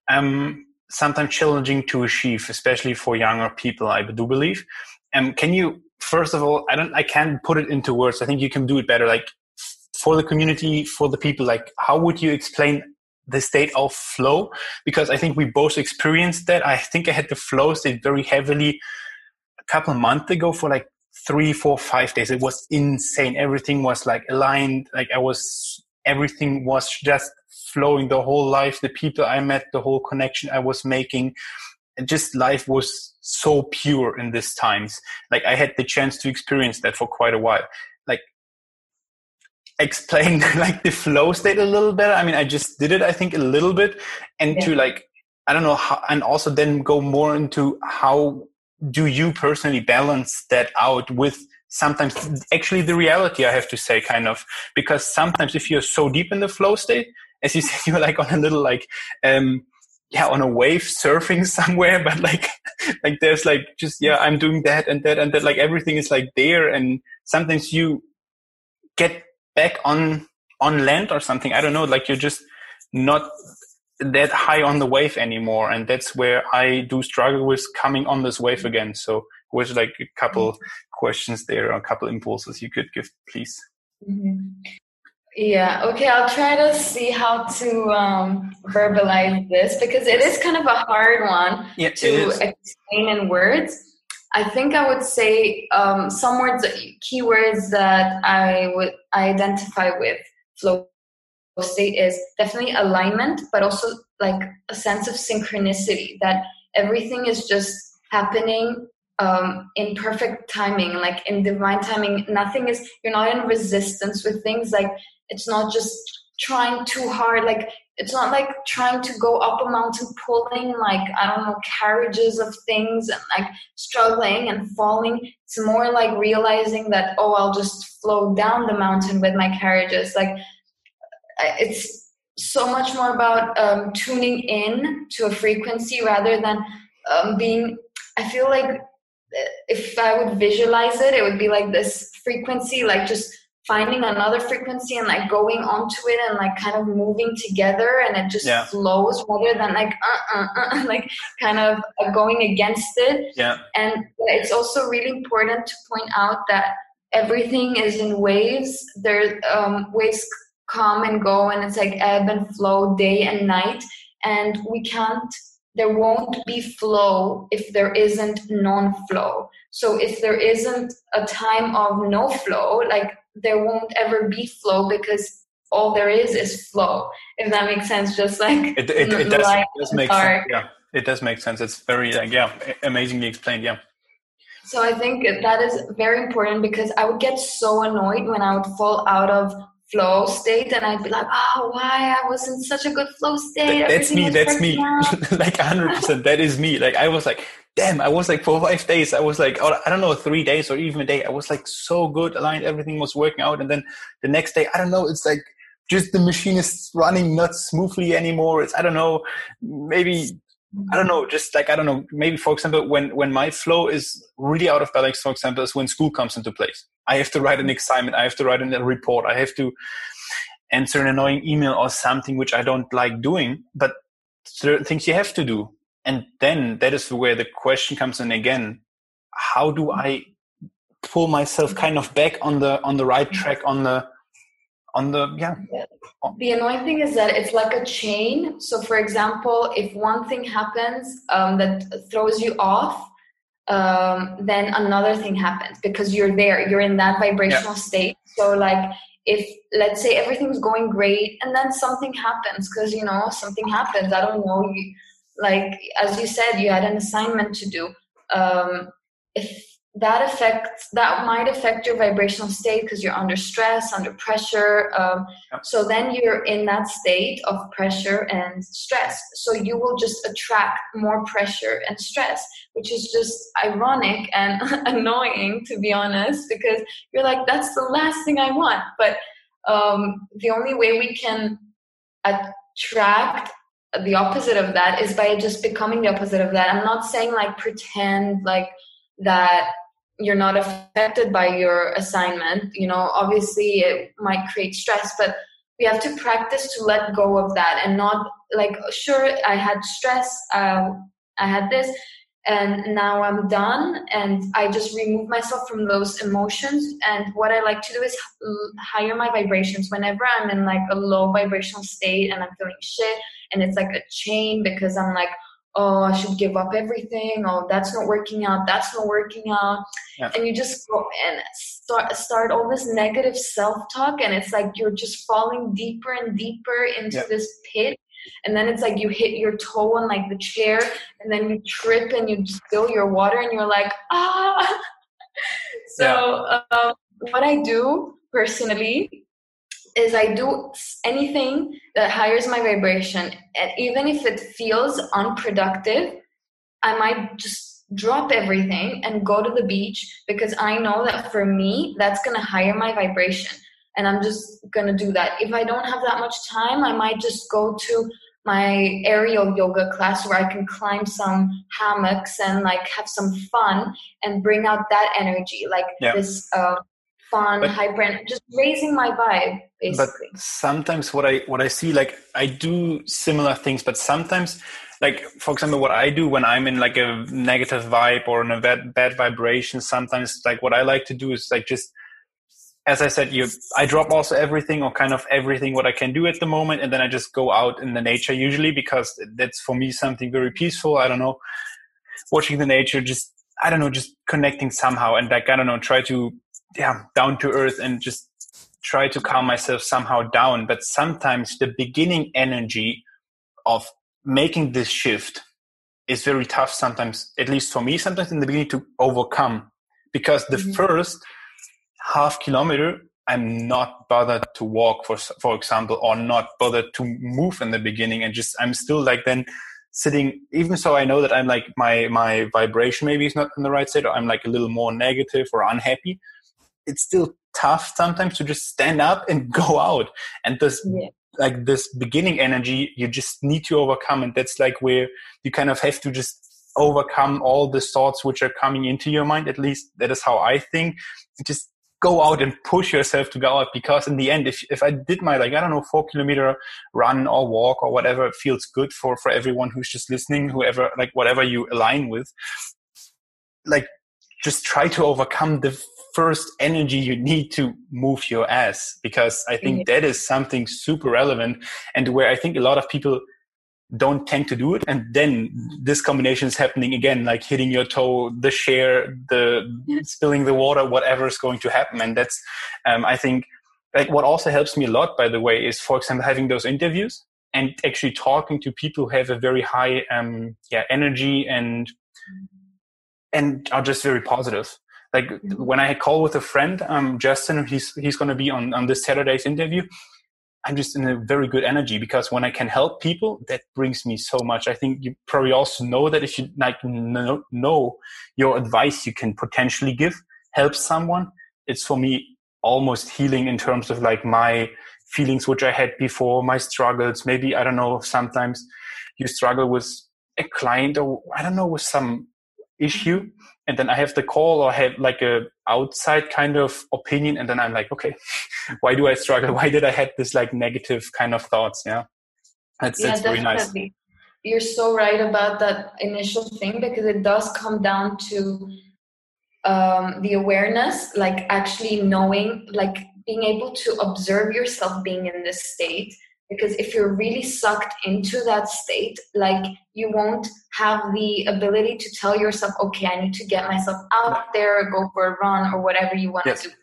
um sometimes challenging to achieve, especially for younger people. I do believe. And um, can you first of all, I don't, I can't put it into words. I think you can do it better. Like for the community, for the people, like how would you explain the state of flow because I think we both experienced that. I think I had the flow state very heavily a couple months ago for like three, four, five days. It was insane. Everything was like aligned. Like I was, everything was just flowing the whole life. The people I met, the whole connection I was making. and just life was so pure in these times. Like I had the chance to experience that for quite a while. Explain like the flow state a little better. I mean, I just did it, I think, a little bit, and yeah. to like I don't know how, and also then go more into how do you personally balance that out with sometimes actually the reality i have to say kind of because sometimes if you're so deep in the flow state as you said you're like on a little like um yeah on a wave surfing somewhere but like like there's like just yeah i'm doing that and that and that like everything is like there and sometimes you get back on on land or something. I don't know like you're just not that high on the wave anymore and that's where i do struggle with coming on this wave again. So with like a couple mm-hmm. questions there or a couple impulses you could give please? Mm-hmm. yeah okay i'll try to see how to um, verbalize this because it is kind of a hard one yeah, to explain in words. I think I would say um, some words, keywords that I would identify with flow state is definitely alignment, but also like a sense of synchronicity that everything is just happening um, in perfect timing, like in divine timing. Nothing is, you're not in resistance with things. Like it's not just trying too hard. Like it's not like trying to go up a mountain pulling like i don't know carriages of things and like struggling and falling. It's more like realizing that oh i'll just flow down the mountain with my carriages. Like it's so much more about um, tuning in to a frequency rather than um, being i feel like uh, if i would visualize it it would be like this frequency like just finding another frequency and like going onto it and like kind of moving together and it just yeah. flows rather than like uh, uh, uh, like kind of uh, going against it. Yeah. And it's also really important to point out that everything is in waves. There um, waves come and go and it's like ebb and flow day and night. And we can't there won't be flow if there isn't non-flow. So if there isn't a time of no flow like there won't ever be flow because all there is is flow if that makes sense just like it, it, it does, it does make sense yeah it does make sense it's very like yeah amazingly explained yeah so i think that is very important because i would get so annoyed when i would fall out of flow state and I'd be like, oh, why I was in such a good flow state. that's me. That's me. like 100%. That is me. Like I was like, damn, I was like for five days. I was like, I don't know, three days or even a day. I was like so good aligned. Everything was working out. And then the next day, I don't know, it's like just the machine is running not smoothly anymore. It's, I don't know, maybe I don't know, just like I don't know, maybe for example, when when my flow is really out of balance, for example, is when school comes into place. I have to write an assignment, I have to write a report, I have to answer an annoying email or something which I don't like doing, but certain things you have to do. And then that is where the question comes in again. How do I pull myself kind of back on the on the right track on the on the yeah. The annoying thing is that it's like a chain. So, for example, if one thing happens um, that throws you off, um, then another thing happens because you're there. You're in that vibrational yeah. state. So, like if let's say everything's going great and then something happens because you know something happens. I don't know. You, like as you said, you had an assignment to do. Um, if that affects that might affect your vibrational state because you're under stress under pressure um, yep. so then you're in that state of pressure and stress so you will just attract more pressure and stress which is just ironic and annoying to be honest because you're like that's the last thing i want but um, the only way we can attract the opposite of that is by just becoming the opposite of that. I'm not saying like pretend like that you're not affected by your assignment. You know obviously it might create stress but we have to practice to let go of that and not like sure i had stress uh, i had this and now i'm done and i just remove myself from those emotions. And what i like to do is higher my vibrations. Whenever i'm in like a low vibrational state and i'm feeling shit and it's like a chain because i'm like oh, I should give up everything. Oh, that's not working out. That's not working out. Yeah. And you just go and start start all this negative self talk, and it's like you're just falling deeper and deeper into yeah. this pit and then it's like you hit your toe on like the chair and then you trip and you spill your water and you're like ah so yeah. um, what i do personally is i do anything that hires my vibration and even if it feels unproductive i might just drop everything and go to the beach because I know that for me, that's going to higher my vibration. And I'm just going to do that. If I don't have that much time, I might just go to my aerial yoga class where I can climb some hammocks and like have some fun and bring out that energy, like yeah. this uh, fun, but, hyper, just raising my vibe. Basically. But sometimes what I what I see, like I do similar things, but sometimes like for example what i do when i'm in like a negative vibe or in a bad, bad vibration sometimes like what i like to do is like just as i said you i drop also everything or kind of everything what i can do at the moment and then i just go out in the nature usually because that's for me something very peaceful i don't know watching the nature just i don't know just connecting somehow and like i don't know try to yeah down to earth and just try to calm myself somehow down. But sometimes the beginning energy of making this shift is very tough sometimes, at least for me, sometimes in the beginning to overcome. Because the mm-hmm. first half kilometer I'm not bothered to walk for for example or not bothered to move in the beginning. And just I'm still like then sitting even so I know that I'm like my my vibration maybe is not in the right state or I'm like a little more negative or unhappy it's still tough sometimes to just stand up and go out. And this yeah. like this beginning energy you just need to overcome. And that's like where you kind of have to just overcome all the thoughts which are coming into your mind at least. That is how i think. Just go out and push yourself to go out because in the end if, if i did my like i don't know four kilometer run or walk or whatever feels good for for everyone who's just listening whoever like whatever you align with. Like just try to overcome the first energy you need to move your ass because I think yeah. that is something super relevant and where I think a lot of people don't tend to do it and then this combination is happening again like hitting your toe the share the yeah. spilling the water whatever is going to happen and that's um, i think like what also helps me a lot by the way is for example having those interviews and actually talking to people who have a very high um, yeah energy and and are just very positive like when I call with a friend, um, Justin, he's he's going to be on on this Saturday's interview. I'm just in a very good energy because when I can help people, that brings me so much. I think you probably also know that if you like know, know your advice you can potentially give help someone, it's for me almost healing in terms of like my feelings which I had before, my struggles. Maybe I don't know. Sometimes you struggle with a client or I don't know with some issue and then i have the call or have like a outside kind of opinion and then i'm like okay why do i struggle? Why did i had this like negative kind of thoughts? Yeah. That's, yeah, that's very nice. you're so right about that initial thing because it does come down to um, the awareness like actually knowing like being able to observe yourself being in this state because if you're really sucked into that state like you won't have the ability to tell yourself okay i need to get myself out there go for a run or whatever you want yes. to do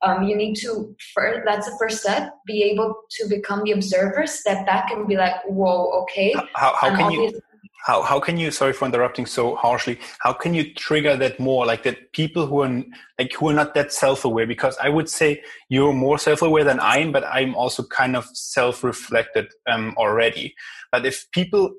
um, you need to first that's the first step be able to become the observer step back and be like whoa okay how, how can you how, how can you sorry for interrupting so harshly how can you trigger that more like that people who are like who are not that self-aware? Because i would say you're more self-aware than i am but i'm also kind of self-reflected um, already. But if people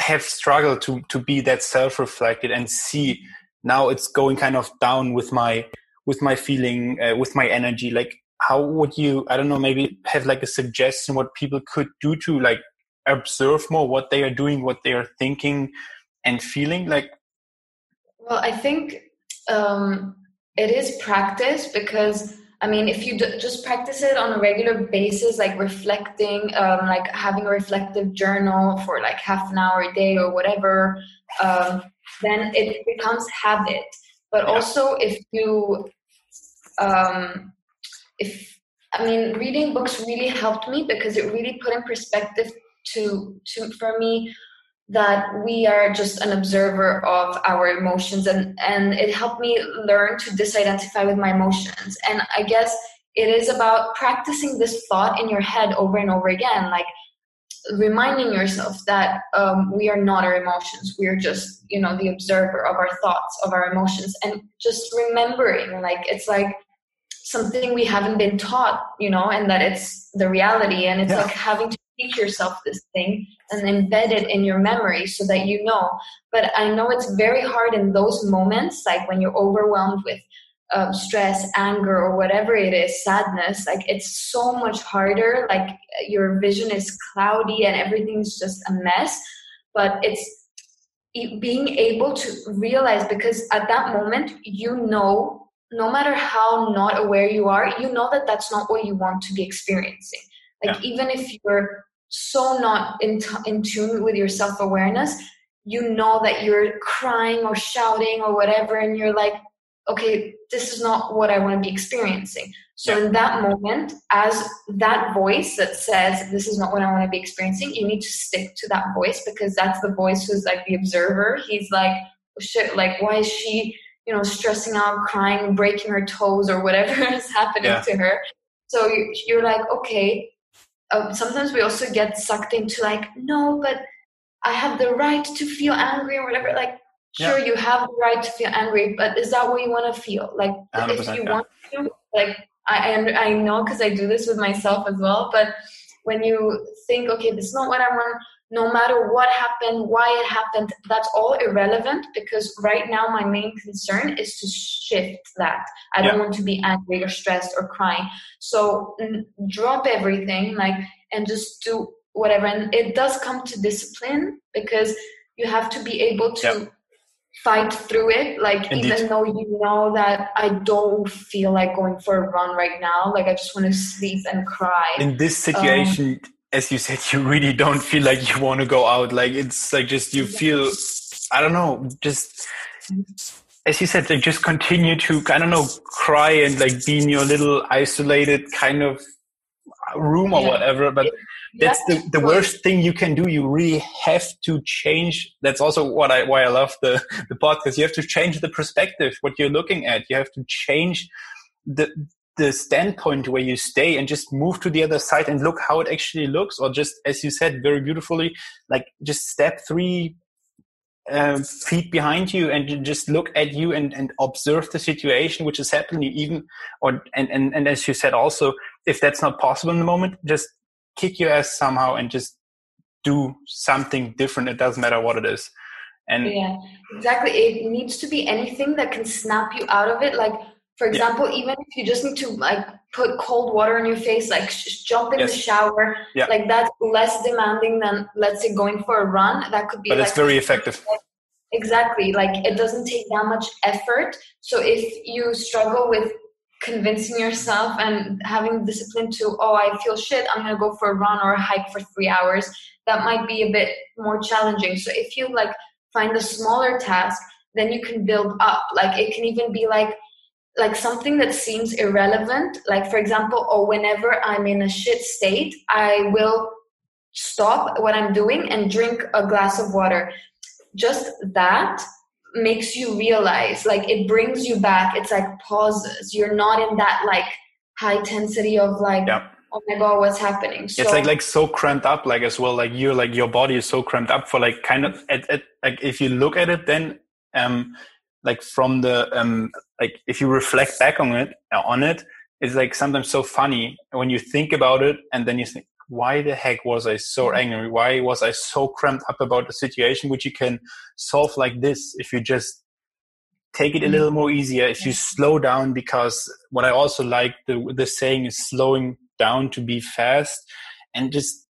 have struggled to to be that self-reflected and see now it's going kind of down with my with my feeling uh, with my energy like how would you i don't know maybe have like a suggestion what people could do to like observe more what they are doing, what they are thinking and feeling? Like, well, I think um, it is practice because I mean, if you d- just practice it on a regular basis, like reflecting, um, like having a reflective journal for like half an hour a day or whatever, um, then it becomes habit. But yeah. also, if you, um, if I mean, reading books really helped me because it really put in perspective to to for me that we are just an observer of our emotions and and it helped me learn to disidentify with my emotions and i guess it is about practicing this thought in your head over and over again like reminding yourself that um, we are not our emotions we are just you know the observer of our thoughts of our emotions and just remembering like it's like something we haven't been taught you know and that it's the reality and it's yeah. like having to teach yourself this thing and embed it in your memory so that you know. But i know it's very hard in those moments like when you're overwhelmed with um, stress anger or whatever it is sadness like it's so much harder like your vision is cloudy and everything's just a mess. But it's being able to realize because at that moment you know no matter how not aware you are you know that that's not what you want to be experiencing. Like yeah. even if you're so not in, t- in tune with your self-awareness you know that you're crying or shouting or whatever and you're like okay, this is not what I want to be experiencing. So yeah. in that moment, as that voice that says this is not what I want to be experiencing, you need to stick to that voice because that's the voice who's like the observer. He's like, oh, shit, like why is she, you know, stressing out, crying, breaking her toes or whatever is happening yeah. to her. So you're like, okay. Um, sometimes we also get sucked into like, no, but I have the right to feel angry or whatever. Like, sure yeah. you have the right to feel angry but is that what you want to feel like if you yeah. want to like i i know because i do this with myself as well but when you think okay this is not what i want no matter what happened why it happened that's all irrelevant because right now my main concern is to shift that. I don't want to be angry or stressed or crying. So drop everything like and just do whatever. And it does come to discipline because you have to be able to fight through it. Like Indeed. even though you know that i don't feel like going for a run right now like i just want to sleep and cry. In this situation um, as you said you really don't feel like you want to go out like it's like just you feel i don't know just as you said like just continue to i don't know cry and like be in your little isolated kind of room or yeah. whatever but that's the, the worst thing you can do. You really have to change. That's also what I why I love the the podcast. You have to change the perspective, what you're looking at. You have to change the the standpoint where you stay and just move to the other side and look how it actually looks, or just as you said very beautifully, like just step three um, feet behind you and just look at you and, and observe the situation which is happening even or and, and and as you said also if that's not possible in the moment just kick your ass somehow and just do something different. It doesn't matter what it is. And yeah, exactly. It needs to be anything that can snap you out of it. Like, for example, yeah. even if you just need to like put cold water on your face, like just jump in yes. the shower, yeah. like that's less demanding than let's say going for a run. That could be. But like, it's very effective. Exactly. Like it doesn't take that much effort. So if you struggle with convincing yourself and having discipline to oh i feel shit i'm gonna go for a run or a hike for three hours that might be a bit more challenging so if you like find a smaller task then you can build up like it can even be like like something that seems irrelevant like for example or whenever i'm in a shit state i will stop what i'm doing and drink a glass of water. Just that makes you realize like it brings you back. It's like pauses. You're not in that like high intensity of like yeah. oh my god what's happening? So, it's like like so cramped up like as well like you're like your body is so cramped up for like kind of at, at, like if you look at it then um like from the um like if you reflect back on it on it it's like sometimes so funny when you think about it and then you think why the heck was I so angry? Why was I so cramped up about the situation, which you can solve like this if you just take it a little more easier, if you slow down, because what I also like the, the saying is slowing down to be fast and just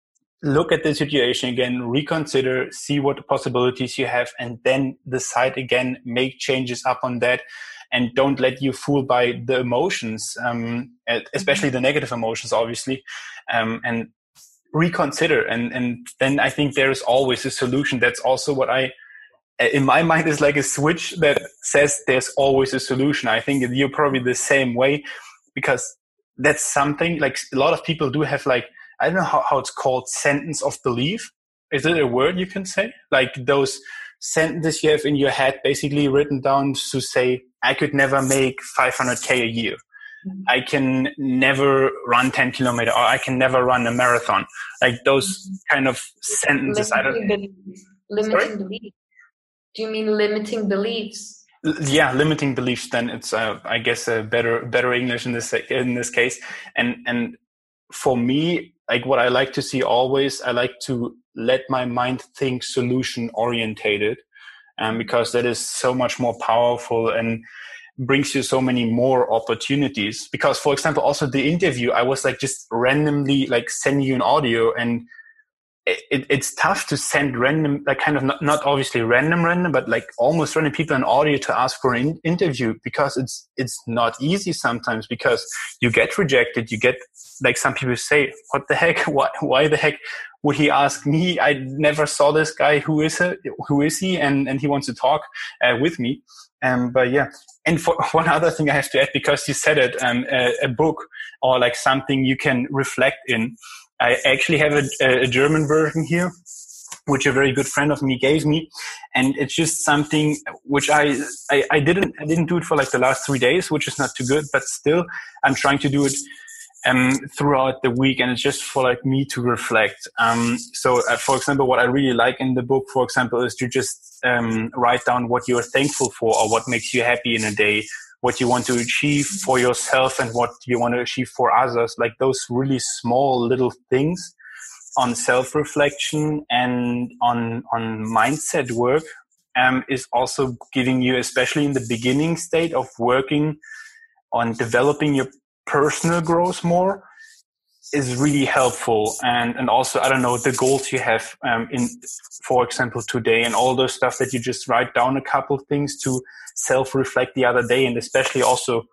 look at the situation again, reconsider, see what possibilities you have, and then decide again, make changes up on that and don't let you fool by the emotions, um, especially the negative emotions, obviously. Um, and reconsider. And and then i think there is always a solution. That's also what i in my mind is like a switch that says there's always a solution. I think you're probably the same way because that's something like a lot of people do have like i don't know how, how it's called sentence of belief is it a word you can say like those sentences you have in your head basically written down to say i could never make 500k a year I can never run 10 kilometer or I can never run a marathon. Like those mm-hmm. kind of sentences. Limiting I don't. Beliefs. Limiting beliefs. Do you mean limiting beliefs? Yeah, limiting beliefs. Then it's, uh, I guess, a better better English in this in this case. And and for me, like what I like to see always, I like to let my mind think solution orientated, um, because that is so much more powerful and brings you so many more opportunities. Because for example also the interview i was like just randomly like sending you an audio and it, it's tough to send random like kind of not, not obviously random random but like almost random people an audio to ask for an interview because it's it's not easy sometimes because you get rejected you get like some people say what the heck? Why, why the heck would he ask me? I never saw this guy. Who is he? Who is he? And and he wants to talk uh, with me. Um, but yeah, and for one other thing I have to add because you said it, um, a, a, book or like something you can reflect in. I actually have a, a, German version here, which a very good friend of me gave me, and it's just something which I, I I didn't I didn't do it for like the last three days, which is not too good, but still I'm trying to do it um, throughout the week, and it's just for like me to reflect. Um, so, uh, for example, what I really like in the book, for example, is to just um, write down what you're thankful for or what makes you happy in a day, what you want to achieve for yourself, and what you want to achieve for others. Like those really small little things on self-reflection and on on mindset work um, is also giving you, especially in the beginning state of working on developing your personal growth more is really helpful. And and also i don't know the goals you have um, in for example today and all those stuff that you just write down a couple things to self reflect the other day. And especially also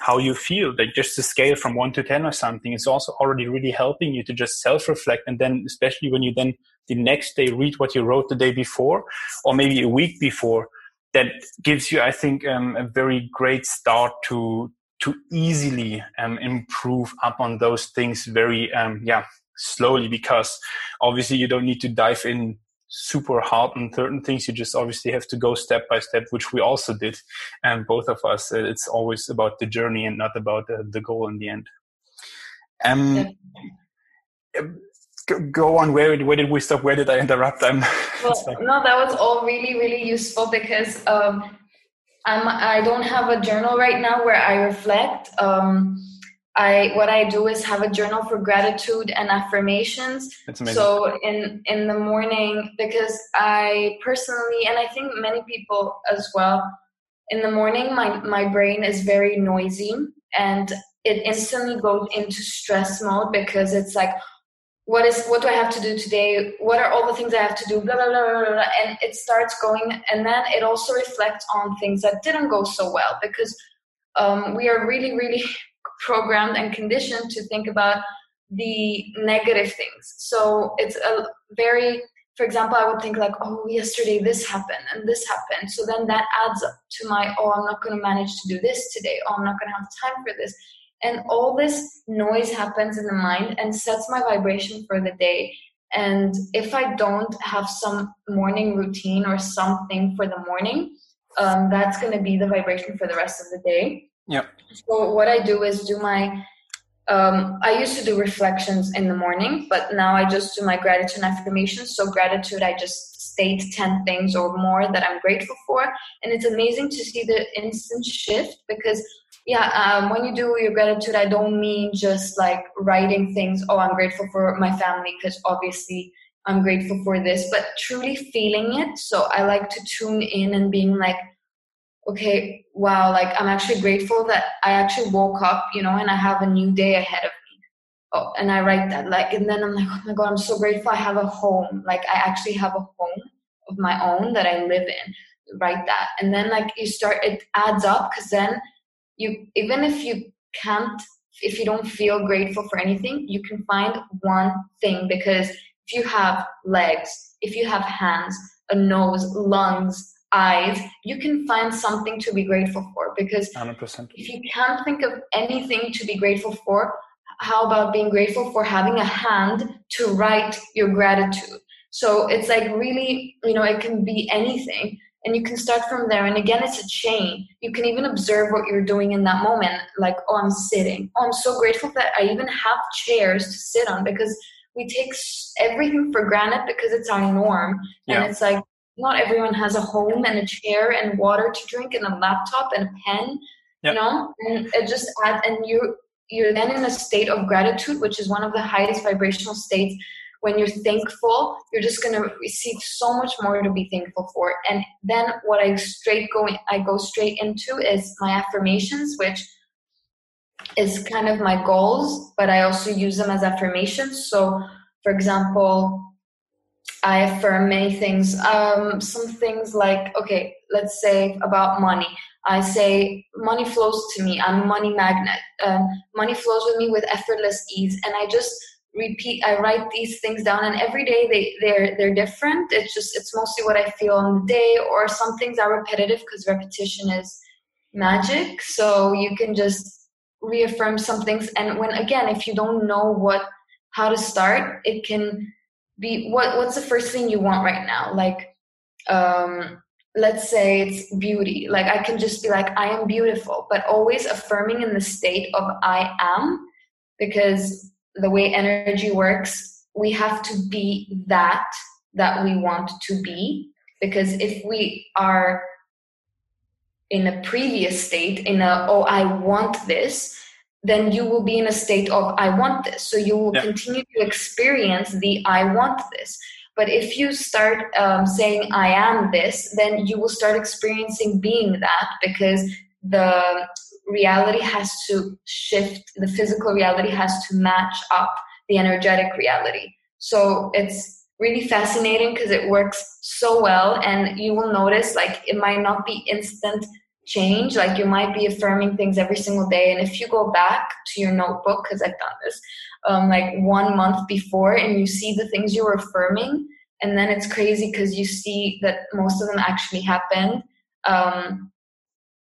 how you feel like just the scale from 1 to 10 or something is also already really helping you to just self reflect and then especially when you then the next day read what you wrote the day before or maybe a week before that gives you i think um, a very great start to to easily um, improve upon those things very um, yeah slowly because obviously you don't need to dive in super hard on certain things. You just obviously have to go step by step which we also did. And both of us it's always about the journey and not about the, the goal in the end. Um go on. Where where did we stop? Where did i interrupt i'm well, no that was all really really useful because um I'm, I don't have a journal right now where I reflect. Um, I what I do is have a journal for gratitude and affirmations. That's amazing. So in in the morning, because I personally, and I think many people as well, in the morning my my brain is very noisy and it instantly goes into stress mode because it's like what is what do I have to do today? What are all the things I have to do? Blah blah blah blah, blah. and it starts going, and then it also reflects on things that didn't go so well because um, we are really really programmed and conditioned to think about the negative things. So it's a very for example, I would think like, oh, yesterday this happened and this happened. So then that adds up to my, oh, I'm not going to manage to do this today. Oh, I'm not going to have time for this and all this noise happens in the mind and sets my vibration for the day. And if i don't have some morning routine or something for the morning um, that's going to be the vibration for the rest of the day. Yeah. So what i do is do my um, i used to do reflections in the morning but now i just do my gratitude and affirmations so gratitude i just state 10 things or more that i'm grateful for. And it's amazing to see the instant shift because yeah um, when you do your gratitude i don't mean just like writing things oh i'm grateful for my family because obviously i'm grateful for this but truly feeling it. So i like to tune in and being like okay wow like i'm actually grateful that i actually woke up you know and i have a new day ahead of me. Oh and i write that like and then i'm like oh my god i'm so grateful i have a home. Like i actually have a home of my own that i live in. Write that. And then like you start it adds up because then you even if you can't if you don't feel grateful for anything you can find one thing because if you have legs if you have hands a nose lungs eyes you can find something to be grateful for because 100%. if you can't think of anything to be grateful for how about being grateful for having a hand to write your gratitude so it's like really you know it can be anything and you can start from there. And again it's a chain. You can even observe what you're doing in that moment like oh i'm sitting. Oh i'm so grateful that i even have chairs to sit on because we take everything for granted because it's our norm. Yeah. and it's like not everyone has a home and a chair and water to drink and a laptop and a pen yep. you know? And it just add and you you're then in a state of gratitude which is one of the highest vibrational states when you're thankful you're just going to receive so much more to be thankful for. And then what i straight go i go straight into is my affirmations which is kind of my goals but i also use them as affirmations. So for example i affirm many things. Um, some things like okay let's say about money. I say money flows to me. I'm a money magnet. Um, money flows with me with effortless ease. And i just repeat i write these things down and every day they they're they're different. It's just it's mostly what i feel on the day or some things are repetitive because repetition is magic. So you can just reaffirm some things and when again if you don't know what how to start it can be what what's the first thing you want right now? Like um let's say it's beauty. Like i can just be like i am beautiful but always affirming in the state of i am because the way energy works, we have to be that that we want to be. Because if we are in a previous state, in a, oh, I want this, then you will be in a state of, I want this. So you will yeah. continue to experience the, I want this. But if you start um, saying, I am this, then you will start experiencing being that because the reality has to shift, the physical reality has to match up the energetic reality. So it's really fascinating because it works so well and you will notice like it might not be instant change like you might be affirming things every single day and if you go back to your notebook because i've done this um, like one month before and you see the things you were affirming and then it's crazy because you see that most of them actually happened um,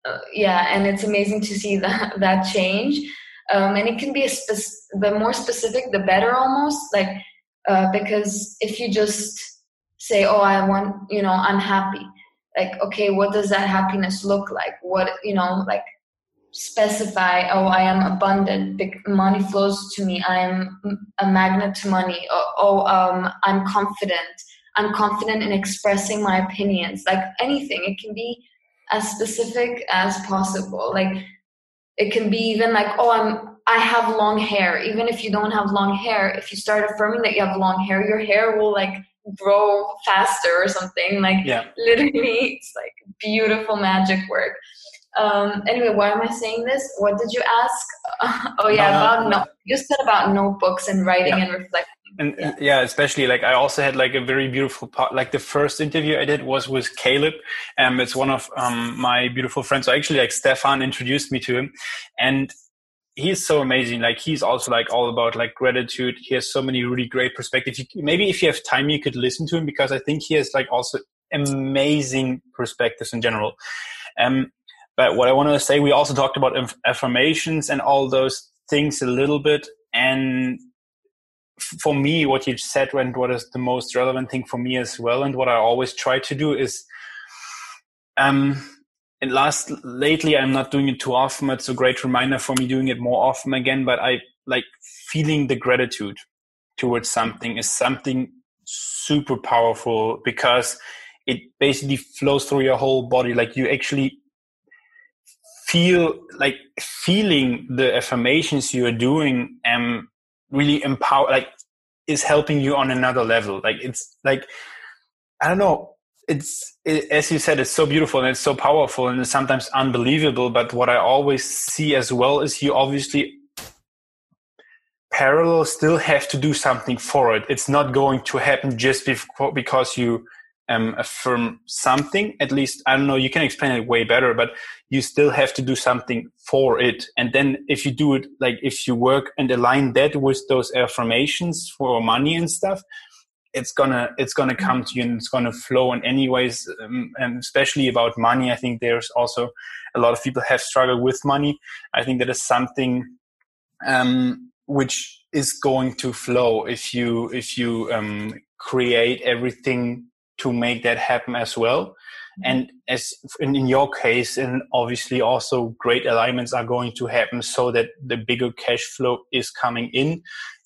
uh, yeah, and it's amazing to see that that change. Um, and it can be a spe- the more specific, the better, almost like uh, because if you just say, "Oh, I want," you know, I'm happy. Like, okay, what does that happiness look like? What you know, like specify oh i am abundant money flows to me i'm a magnet to money oh, oh um, i'm confident i'm confident in expressing my opinions like anything it can be as specific as possible. Like it can be even like oh i'm i have long hair. Even if you don't have long hair if you start affirming that you have long hair your hair will like grow faster or something. Like yeah. literally it's like beautiful magic work. Um anyway why am i saying this? What did you ask? Oh yeah about no you said about notebooks and writing yeah. and reflecting and yeah. yeah. especially like i also had like a very beautiful part like the first interview i did was with caleb um it's one of um my beautiful friends so actually like stefan introduced me to him and he's so amazing like he's also like all about like gratitude he has so many really great perspectives you, maybe if you have time you could listen to him because i think he has like also amazing perspectives in general um but what i want to say we also talked about affirmations and all those things a little bit and for me, what you said and what is the most relevant thing for me as well, and what I always try to do is, um, and last lately I'm not doing it too often. It's a great reminder for me doing it more often again. But I like feeling the gratitude towards something is something super powerful because it basically flows through your whole body. Like you actually feel like feeling the affirmations you are doing um really empower like is helping you on another level. Like it's like i don't know. It's it, as you said it's so beautiful and it's so powerful and it's sometimes unbelievable but what i always see as well is you obviously parallel still have to do something for it. It's not going to happen just because you um, affirm something. At least i don't know you can explain it way better but you still have to do something for it. And then if you do it like if you work and align that with those affirmations for money and stuff it's gonna it's gonna come to you and it's gonna flow and anyways um, and especially about money i think there's also a lot of people have struggled with money. I think that is something um, which is going to flow if you if you um, create everything to make that happen as well. and as in, in your case and obviously also great alignments are going to happen so that the bigger cash flow is coming in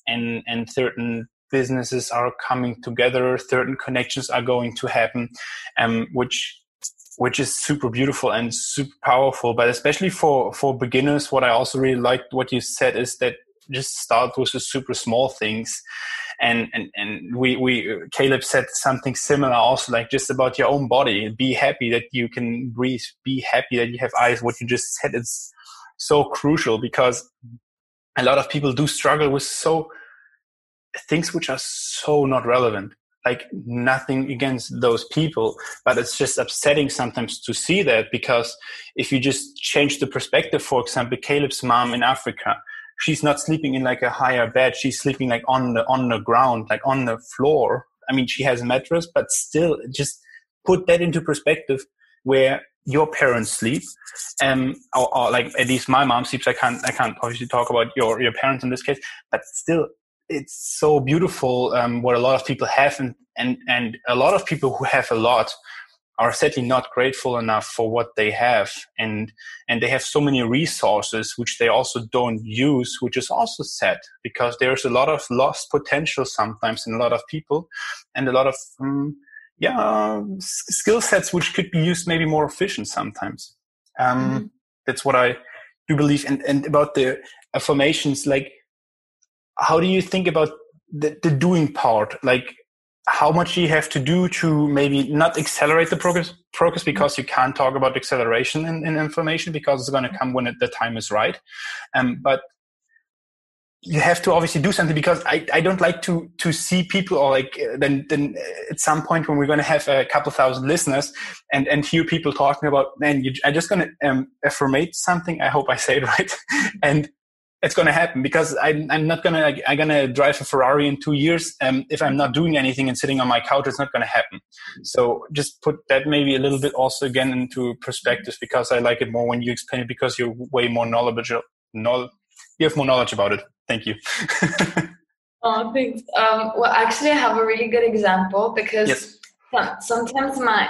and and certain businesses are coming together certain connections are going to happen um, which which is super beautiful and super powerful. But especially for for beginners what i also really liked what you said is that just start with the super small things and and and we we Caleb said something similar also like just about your own body. Be happy that you can breathe. Be happy that you have eyes. What you just said it's so crucial because a lot of people do struggle with so things which are so not relevant. Like nothing against those people but it's just upsetting sometimes to see that because if you just change the perspective for example caleb's mom in africa she's not sleeping in like a higher bed. She's sleeping like on the on the ground like on the floor. I mean she has a mattress but still just put that into perspective where your parents sleep. Um or, or, like at least my mom sleeps. I can't i can't obviously talk about your your parents in this case but still it's so beautiful um, what a lot of people have and, and and a lot of people who have a lot are certainly not grateful enough for what they have. And and they have so many resources which they also don't use which is also sad because there's a lot of lost potential sometimes in a lot of people and a lot of um, yeah skill sets which could be used maybe more efficient sometimes. Um, mm-hmm. that's what i do believe. And and about the affirmations like how do you think about the, the doing part? Like how much you have to do to maybe not accelerate the progress progress because you can't talk about acceleration in, in information because it's going to come when it, the time is right. Um, but you have to obviously do something because I, I don't like to to see people or like then then at some point when we're going to have a couple thousand listeners and and hear people talking about man you, I'm just going to um, affirmate something. I hope I say it right. And it's going to happen because I'm, I'm not going to, I'm going to drive a Ferrari in two years. Um, if I'm not doing anything and sitting on my couch, it's not going to happen. So just put that maybe a little bit also again into perspective because I like it more when you explain it because you're way more knowledgeable. Know, you have more knowledge about it. Thank you. oh, thanks. Um, well, actually, I have a really good example because yes. sometimes my,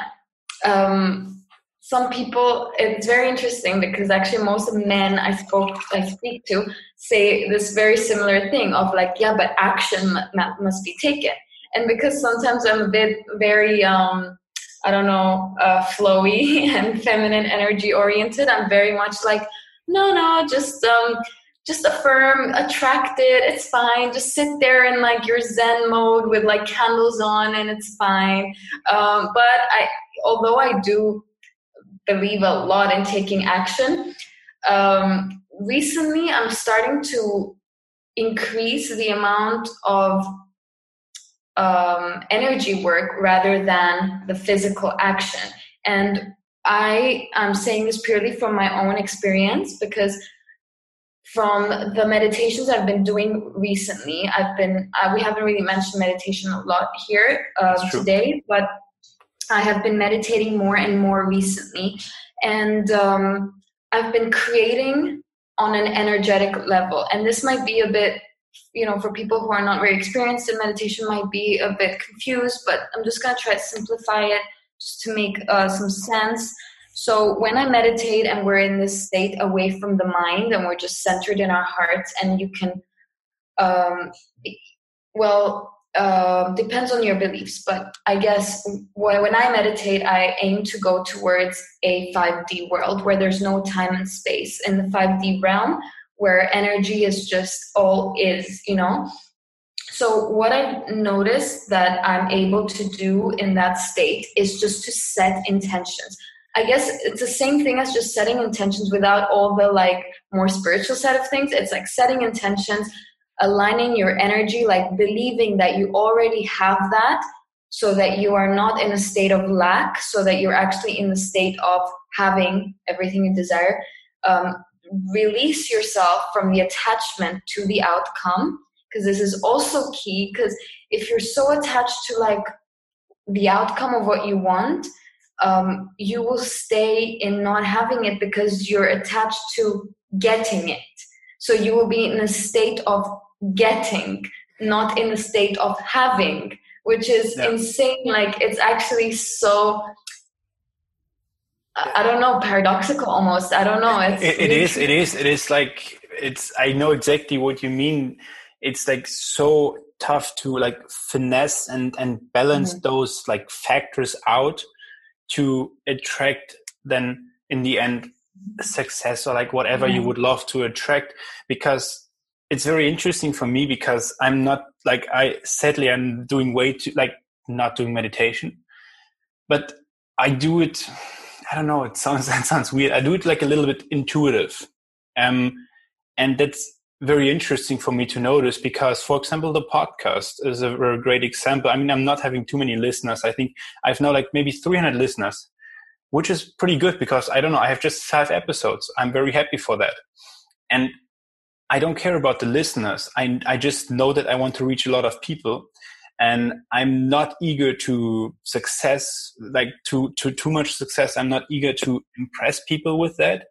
um, some people it's very interesting because actually most of men i spoke i speak to say this very similar thing of like yeah but action must be taken. And because sometimes i'm a bit very um i don't know uh, flowy and feminine energy oriented i'm very much like no no just um just affirm attract it it's fine. Just sit there in like your zen mode with like candles on and it's fine. Um, but i although i do believe a lot in taking action. Um, recently, I'm starting to increase the amount of um, energy work rather than the physical action. And I am saying this purely from my own experience because from the meditations I've been doing recently, I've been, uh, we haven't really mentioned meditation a lot here uh, today, but I have been meditating more and more recently, and um, I've been creating on an energetic level. And this might be a bit, you know, for people who are not very experienced in meditation, might be a bit confused, but I'm just going to try to simplify it just to make uh, some sense. So when I meditate and we're in this state away from the mind and we're just centered in our hearts, and you can, um, well, uh, depends on your beliefs, but I guess when I meditate, I aim to go towards a 5D world where there's no time and space. In the 5D realm, where energy is just all is, you know? So, what I've noticed that I'm able to do in that state is just to set intentions. I guess it's the same thing as just setting intentions without all the like more spiritual side of things. It's like setting intentions, aligning your energy, like believing that you already have that so that you are not in a state of lack, so that you're actually in the state of having everything you desire. Um, release yourself from the attachment to the outcome because this is also key because if you're so attached to like the outcome of what you want um, you will stay in not having it because you're attached to getting it so you will be in a state of getting, not in a state of having, which is yeah. insane. Like it's actually so I don't know, paradoxical almost. I don't know. It's it, it is. It is. It is like it's. I know exactly what you mean. It's like so tough to like finesse and and balance mm-hmm. those like factors out to attract then in the end success or like whatever mm-hmm. you would love to attract because it's very interesting for me because I'm not like I sadly I'm doing way too like not doing meditation, but I do it. I don't know. It sounds that sounds weird. I do it like a little bit intuitive, um, and that's very interesting for me to notice because, for example, the podcast is a very great example. I mean, I'm not having too many listeners. I think I've now like maybe 300 listeners, which is pretty good because I don't know. I have just five episodes. I'm very happy for that, and I don't care about the listeners. I, I just know that I want to reach a lot of people and I'm not eager to success, like to, to too much success. I'm not eager to impress people with that.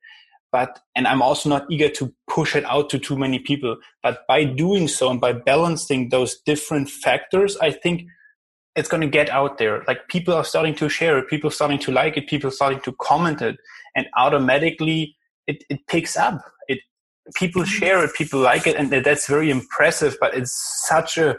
But, and I'm also not eager to push it out to too many people. But by doing so and by balancing those different factors, I think it's going to get out there. Like people are starting to share it, people starting to like it, people starting to comment it, and automatically it, it picks up. It people share it, people like it, and that's very impressive. But it's such a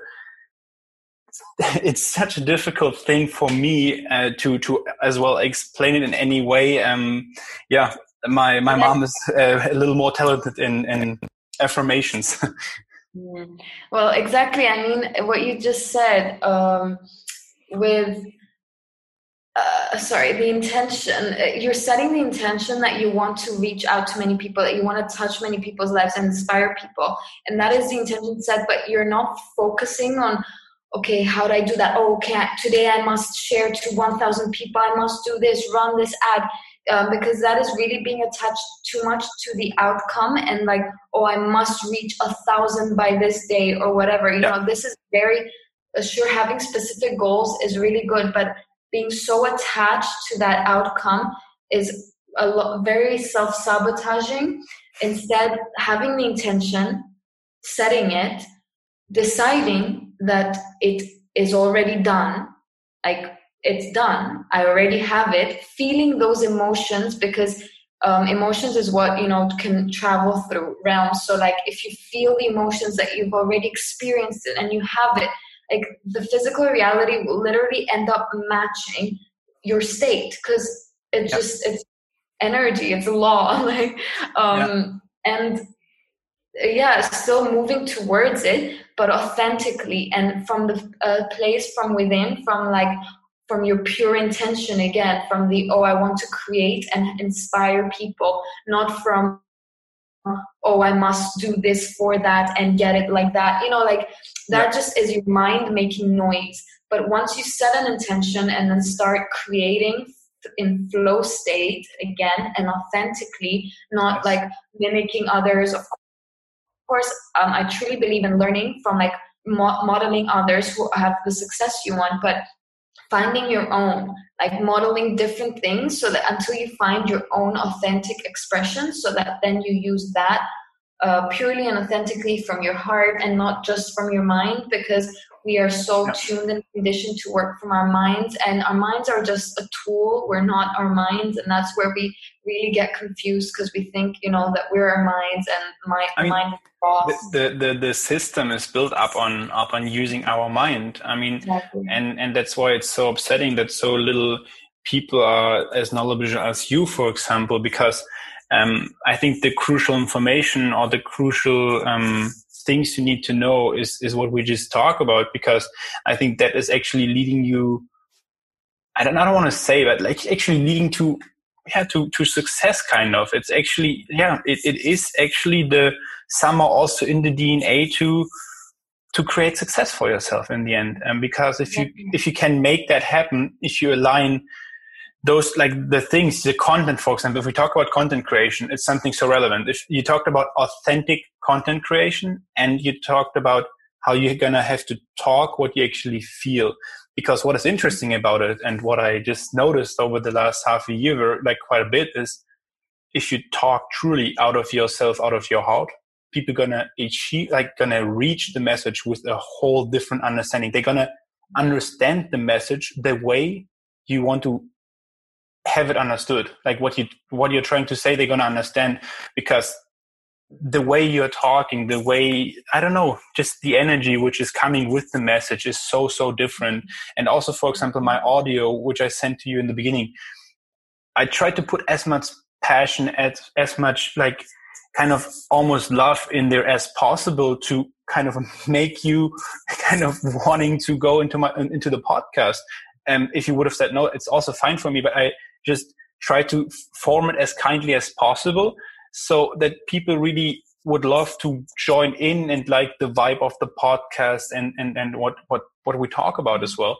it's such a difficult thing for me uh, to to as well explain it in any way. Um, yeah, my my mom is uh, a little more talented in in affirmations. Mm. well, exactly. I mean, what you just said um, with uh, sorry, the intention, uh, you're setting the intention that you want to reach out to many people, that you want to touch many people's lives and inspire people. And that is the intention set, but you're not focusing on, okay, how do I do that? Oh, okay, today I must share to 1,000 people, I must do this, run this ad. Um, because that is really being attached too much to the outcome and like, oh, I must reach a thousand by this day or whatever. You yeah. know, this is very uh, sure having specific goals is really good, but being so attached to that outcome is a lot, very self-sabotaging. Instead having the intention setting it deciding that it is already done like it's done i already have it feeling those emotions because um, emotions is what you know can travel through realms. So like if you feel the emotions that you've already experienced it and you have it like the physical reality will literally end up matching your state because it just it's energy it's a law like um and yeah still moving towards it but authentically and from the uh, place from within from like from your pure intention again from the oh i want to create and inspire people not from oh i must do this for that and get it like that. You know like that yeah. just is your mind making noise. But once you set an intention and then start creating in flow state again and authentically not like mimicking others of course um, i truly believe in learning from like mo- modeling others who have the success you want but finding your own like modeling different things so that until you find your own authentic expression so that then you use that uh, purely and authentically from your heart and not just from your mind because we are so tuned and conditioned to work from our minds and our minds are just a tool. We're not our minds and that's where we really get confused because we think you know that we're our minds and my I mean, mind is the, the the system is built up on up on using our mind. I mean exactly. and and that's why it's so upsetting that so little people are as knowledgeable as you for example because um, I think the crucial information or the crucial um, things you need to know is is what we just talk about because I think that is actually leading you. I don't, I don't want to say, but like actually leading to yeah to to success kind of. It's actually yeah it, it is actually the somehow also in the DNA to to create success for yourself in the end. And because if you if you can make that happen, if you align those like the things the content for example if we talk about content creation it's something so relevant. If you talked about authentic content creation and you talked about how you're gonna have to talk what you actually feel. Because what is interesting about it and what i just noticed over the last half a year like quite a bit is if you talk truly out of yourself out of your heart people gonna achieve like gonna reach the message with a whole different understanding. They're gonna understand the message the way you want to have it understood. Like what you what you're trying to say they're going to understand because the way you're talking the way i don't know just the energy which is coming with the message is so so different. And also for example my audio which i sent to you in the beginning i tried to put as much passion as as much like kind of almost love in there as possible to kind of make you kind of wanting to go into my into the podcast. And if you would have said no it's also fine for me but i just try to form it as kindly as possible so that people really would love to join in and like the vibe of the podcast and and, and what what what we talk about as well.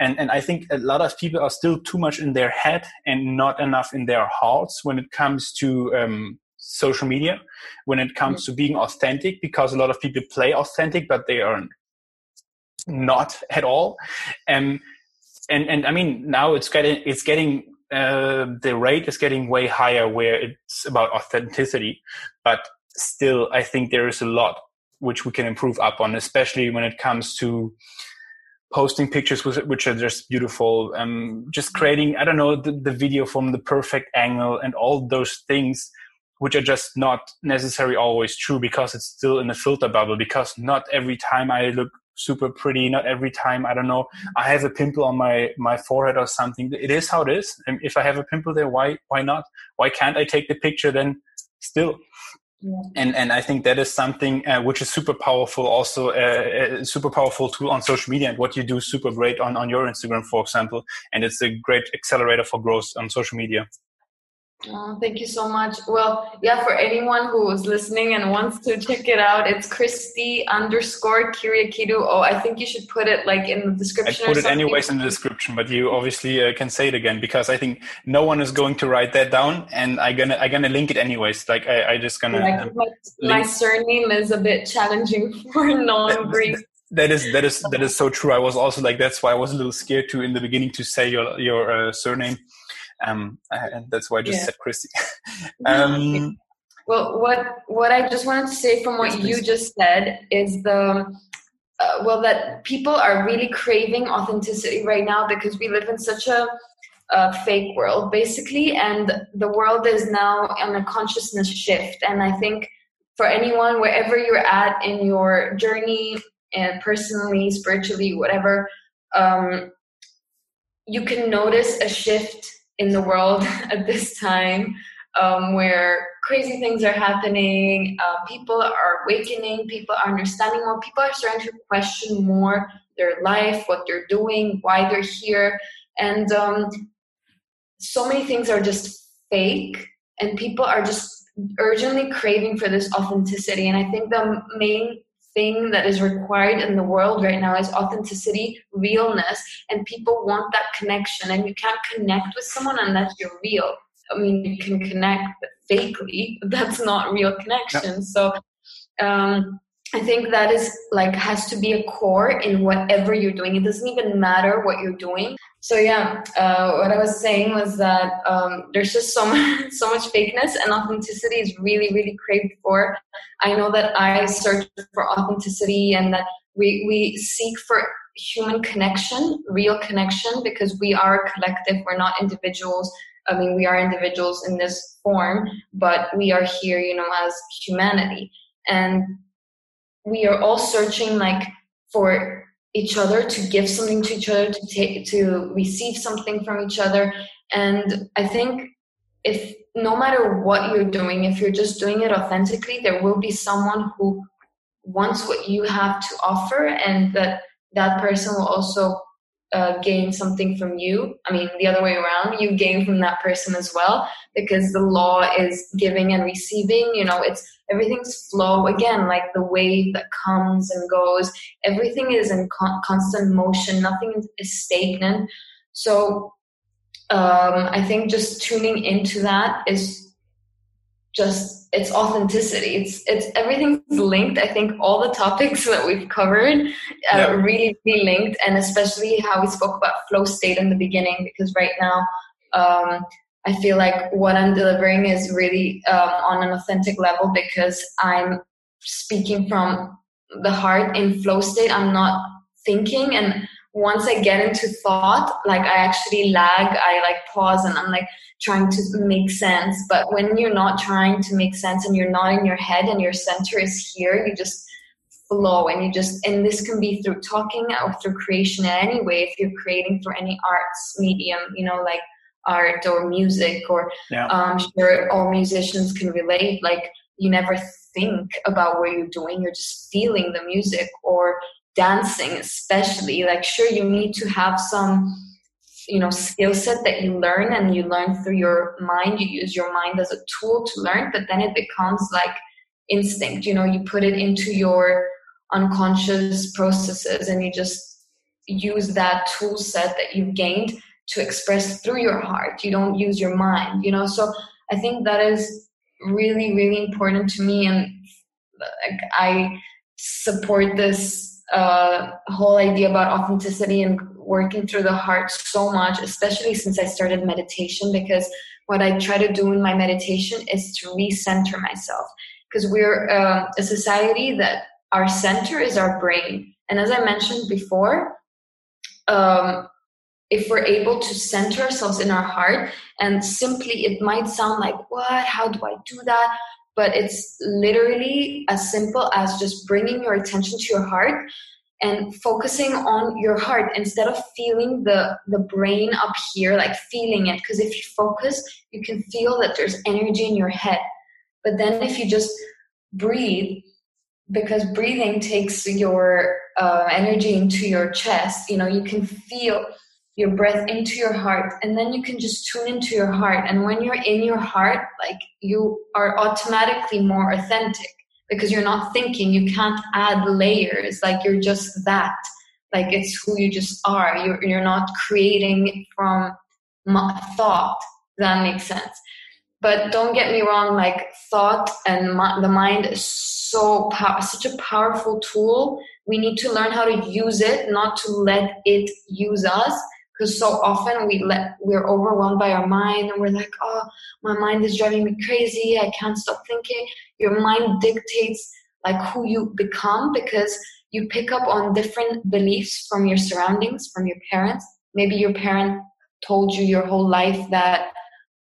And and i think a lot of people are still too much in their head and not enough in their hearts when it comes to um, social media when it comes to being authentic because a lot of people play authentic but they are not at all. And and and i mean now it's getting it's getting uh, the rate is getting way higher where it's about authenticity, but still, I think there is a lot which we can improve up on, especially when it comes to posting pictures which are just beautiful, um, just creating, I don't know, the, the video from the perfect angle and all those things which are just not necessarily always true because it's still in a filter bubble because not every time I look super pretty. Not every time, I don't know, I have a pimple on my, my forehead or something. It is how it is. And if I have a pimple there, why, why not? Why can't I take the picture then still? Yeah. And and I think that is something uh, which is super powerful, also uh, a super powerful tool on social media, and what you do super great on on your Instagram, for example. And it's a great accelerator for growth on social media. Oh, thank you so much. Well, yeah, for anyone who is listening and wants to check it out, it's Christy underscore Kyriakidou. Oh, I think you should put it like in the description. I put it anyways in the description, but you obviously uh, can say it again because I think no one is going to write that down, and I gonna I gonna link it anyways. Like I, I just gonna. Yeah, my, my, surname is a bit challenging for non-Greek. That is that is that is so true. I was also like that's why I was a little scared to in the beginning to say your your uh, surname um, and that's why I just yeah. said Christy. um, well, what what I just wanted to say from what yes, you just said is the uh, well that people are really craving authenticity right now because we live in such a, a fake world basically, and the world is now on a consciousness shift. And I think for anyone wherever you're at in your journey and personally, spiritually, whatever. Um, you can notice a shift in the world at this time um, where crazy things are happening, uh, people are awakening, people are understanding more, people are starting to question more their life, what they're doing, why they're here. And um, so many things are just fake, and people are just urgently craving for this authenticity. And I think the main thing that is required in the world right now is authenticity, realness, and people want that connection. And you can't connect with someone unless you're real. I mean, you can connect fakely, but that's not real connection. Yep. So, um, I think that is like has to be a core in whatever you're doing. It doesn't even matter what you're doing. So yeah, uh, what I was saying was that um, there's just so much, so much fakeness, and authenticity is really, really craved for. I know that I search for authenticity, and that we we seek for human connection, real connection, because we are a collective. We're not individuals. I mean, we are individuals in this form, but we are here, you know, as humanity, and we are all searching like for each other to give something to each other to take to receive something from each other. And i think if no matter what you're doing if you're just doing it authentically there will be someone who wants what you have to offer and that that person will also uh, gain something from you. I mean, the other way around, you gain from that person as well because the law is giving and receiving. You know, it's everything's flow again, like the wave that comes and goes. Everything is in con- constant motion, nothing is stagnant. So, um, I think just tuning into that is just its authenticity. It's it's everything's linked. I think all the topics that we've covered are yeah. really really linked, and especially how we spoke about flow state in the beginning. Because right now, um, I feel like what I'm delivering is really um, on an authentic level because I'm speaking from the heart in flow state. I'm not thinking and once I get into thought, like I actually lag, I like pause and I'm like trying to make sense. But when you're not trying to make sense and you're not in your head and your center is here, you just flow and you just and this can be through talking or through creation in any way if you're creating through any arts medium you know like art or music or yeah. um sure all musicians can relate like you never think about what you're doing you're just feeling the music or dancing especially like sure you need to have some you know skill set that you learn and you learn through your mind. You use your mind as a tool to learn but then it becomes like instinct. You know you put it into your unconscious processes and you just use that tool set that you've gained to express through your heart. You don't use your mind you know? So i think that is really really important to me and like, i support this uh, whole idea about authenticity and working through the heart so much especially since i started meditation because what i try to do in my meditation is to recenter myself because we're uh, a society that our center is our brain. And as I mentioned before, um, if we're able to center ourselves in our heart, and simply it might sound like, what? How do I do that? But it's literally as simple as just bringing your attention to your heart and focusing on your heart instead of feeling the the brain up here like feeling it. Because if you focus you can feel that there's energy in your head. But then if you just breathe because breathing takes your uh, energy into your chest you know you can feel your breath into your heart and then you can just tune into your heart. And when you're in your heart like you are automatically more authentic because you're not thinking. You can't add layers like you're just that. Like it's who you just are. You're, you're not creating from thought that makes sense. But don't get me wrong like thought and the mind is so such a powerful tool. We need to learn how to use it not to let it use us because so often we let we're overwhelmed by our mind and we're like oh my mind is driving me crazy. I can't stop thinking. Your mind dictates like who you become because you pick up on different beliefs from your surroundings from your parents. Maybe your parent told you your whole life that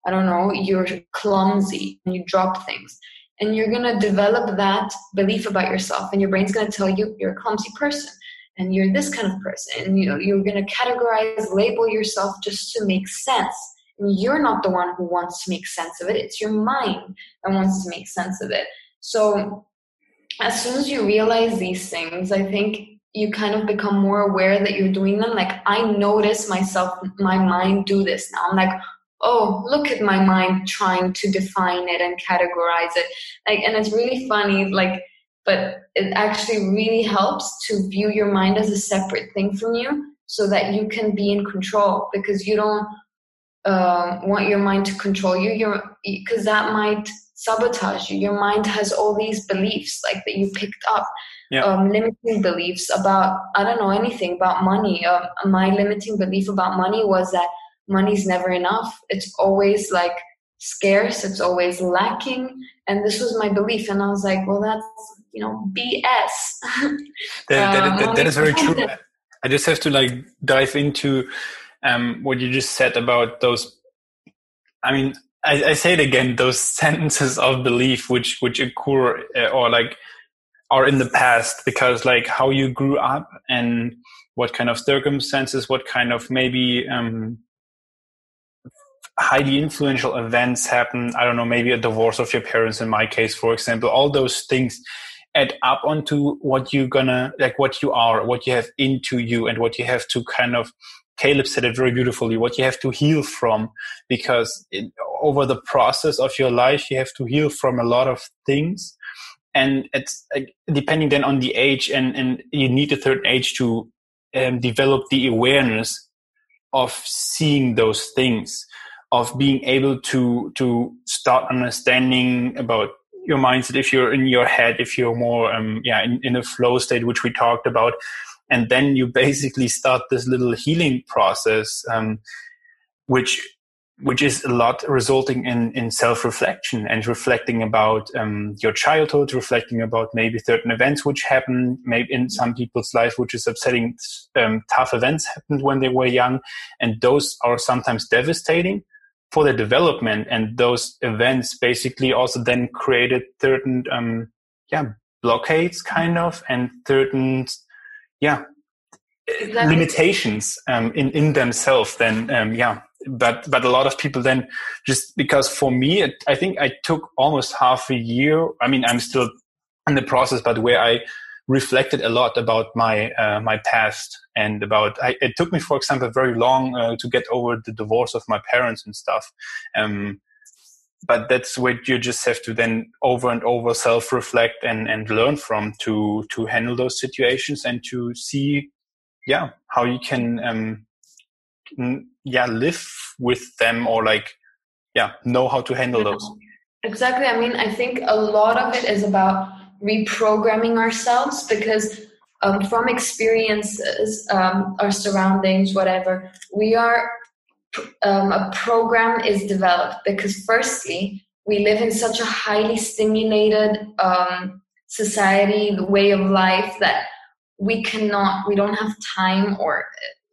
I don't know, you're clumsy and you drop things. And you're going to develop that belief about yourself, and your brain's going to tell you you're a clumsy person and you're this kind of person. You know, you're going to categorize, label yourself just to make sense. And you're not the one who wants to make sense of it, it's your mind that wants to make sense of it. So, as soon as you realize these things, I think you kind of become more aware that you're doing them. Like, I notice myself, my mind do this now. I'm like, oh look at my mind trying to define it and categorize it like and it's really funny like but it actually really helps to view your mind as a separate thing from you so that you can be in control because you don't um, want your mind to control you because that might sabotage you your mind has all these beliefs like that you picked up yeah. um, limiting beliefs about i don't know anything about money uh, my limiting belief about money was that money's never enough. It's always like scarce, it's always lacking. And this was my belief. And I was like, well, that's, you know, BS. that, that, um, that, that is very true. I just have to like dive into um, what you just said about those. I mean, I, I, say it again, those sentences of belief which, which occur uh, or like are in the past because like how you grew up and what kind of circumstances, what kind of maybe um, highly influential events happen. I don't know, maybe a divorce of your parents in my case, for example, all those things add up onto what you're gonna, like what you are, what you have into you and what you have to kind of, Caleb said it very beautifully, what you have to heal from because it, over the process of your life, you have to heal from a lot of things. And it's depending then on the age and, and you need a third age to um, develop the awareness of seeing those things of being able to to start understanding about your mindset if you're in your head if you're more um, yeah in, in a flow state which we talked about and then you basically start this little healing process um, which which is a lot resulting in, in self-reflection and reflecting about um, your childhood, reflecting about maybe certain events which happen, maybe in some people's life, which is upsetting. Um, tough events happened when they were young, and those are sometimes devastating for the development. And those events basically also then created certain, um, yeah, blockades, kind of, and certain, yeah, exactly. limitations um, in in themselves. Then, um, yeah, but but a lot of people then just because for me it, i think i took almost half a year i mean i'm still in the process but where i reflected a lot about my uh, my past and about I, it took me for example very long uh, to get over the divorce of my parents and stuff. Um, but that's what you just have to then over and over self reflect and and learn from to to handle those situations and to see yeah how you can um, yeah live with them or like yeah know how to handle those. Exactly. I mean i think a lot of it is about reprogramming ourselves because um, from experiences um, our surroundings whatever we are um, a program is developed because firstly we live in such a highly stimulated um, society the way of life that we cannot we don't have time or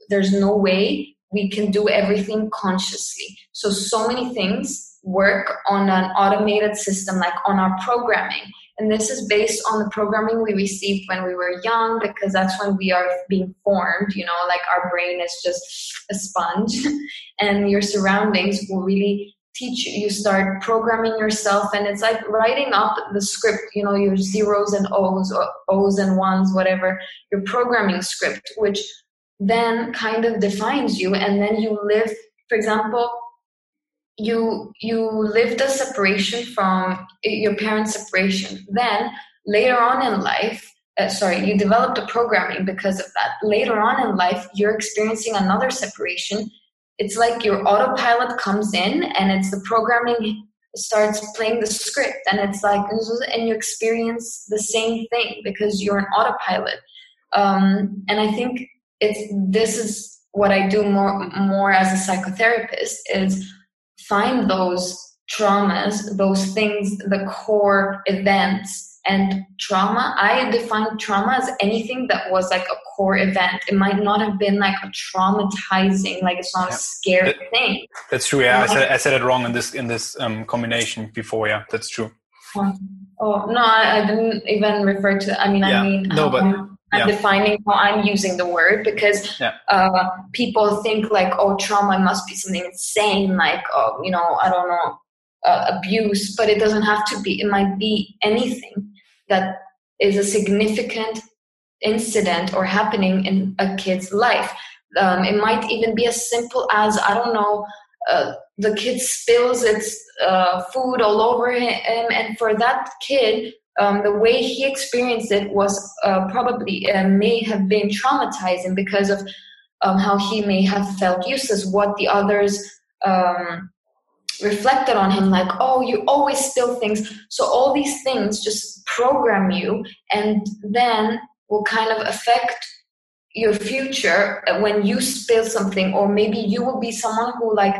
there's no way we can do everything consciously. So, so many things work on an automated system, like on our programming. And this is based on the programming we received when we were young, because that's when we are being formed, you know, like our brain is just a sponge. and your surroundings will really teach you. You start programming yourself, and it's like writing up the script, you know, your zeros and O's, or O's and ones, whatever, your programming script, which then kind of defines you and then you live for example you you live the separation from your parents separation. Then later on in life uh, sorry you developed a programming because of that. Later on in life you're experiencing another separation. It's like your autopilot comes in and it's the programming starts playing the script and it's like and you experience the same thing because you're an autopilot. Um, and i think it's this is what I do more more as a psychotherapist is find those traumas, those things, the core events. And trauma, I define trauma as anything that was like a core event. It might not have been like a traumatizing, like it's not yeah. a scary that, thing. That's true. Yeah, I said I said it wrong in this in this um, combination before. Yeah, that's true. Oh no, I, I didn't even refer to. I mean, yeah. I mean, no, but um, I'm yeah. defining how I'm using the word because yeah. uh, people think like, oh, trauma must be something insane, like, oh, you know, I don't know, uh, abuse, but it doesn't have to be. It might be anything that is a significant incident or happening in a kid's life. Um, it might even be as simple as, I don't know, uh, the kid spills its uh, food all over him, and for that kid, um, the way he experienced it was uh, probably uh, may have been traumatizing because of um, how he may have felt useless, what the others um, reflected on him, like, oh, you always spill things. So all these things just program you and then will kind of affect your future when you spill something, or maybe you will be someone who like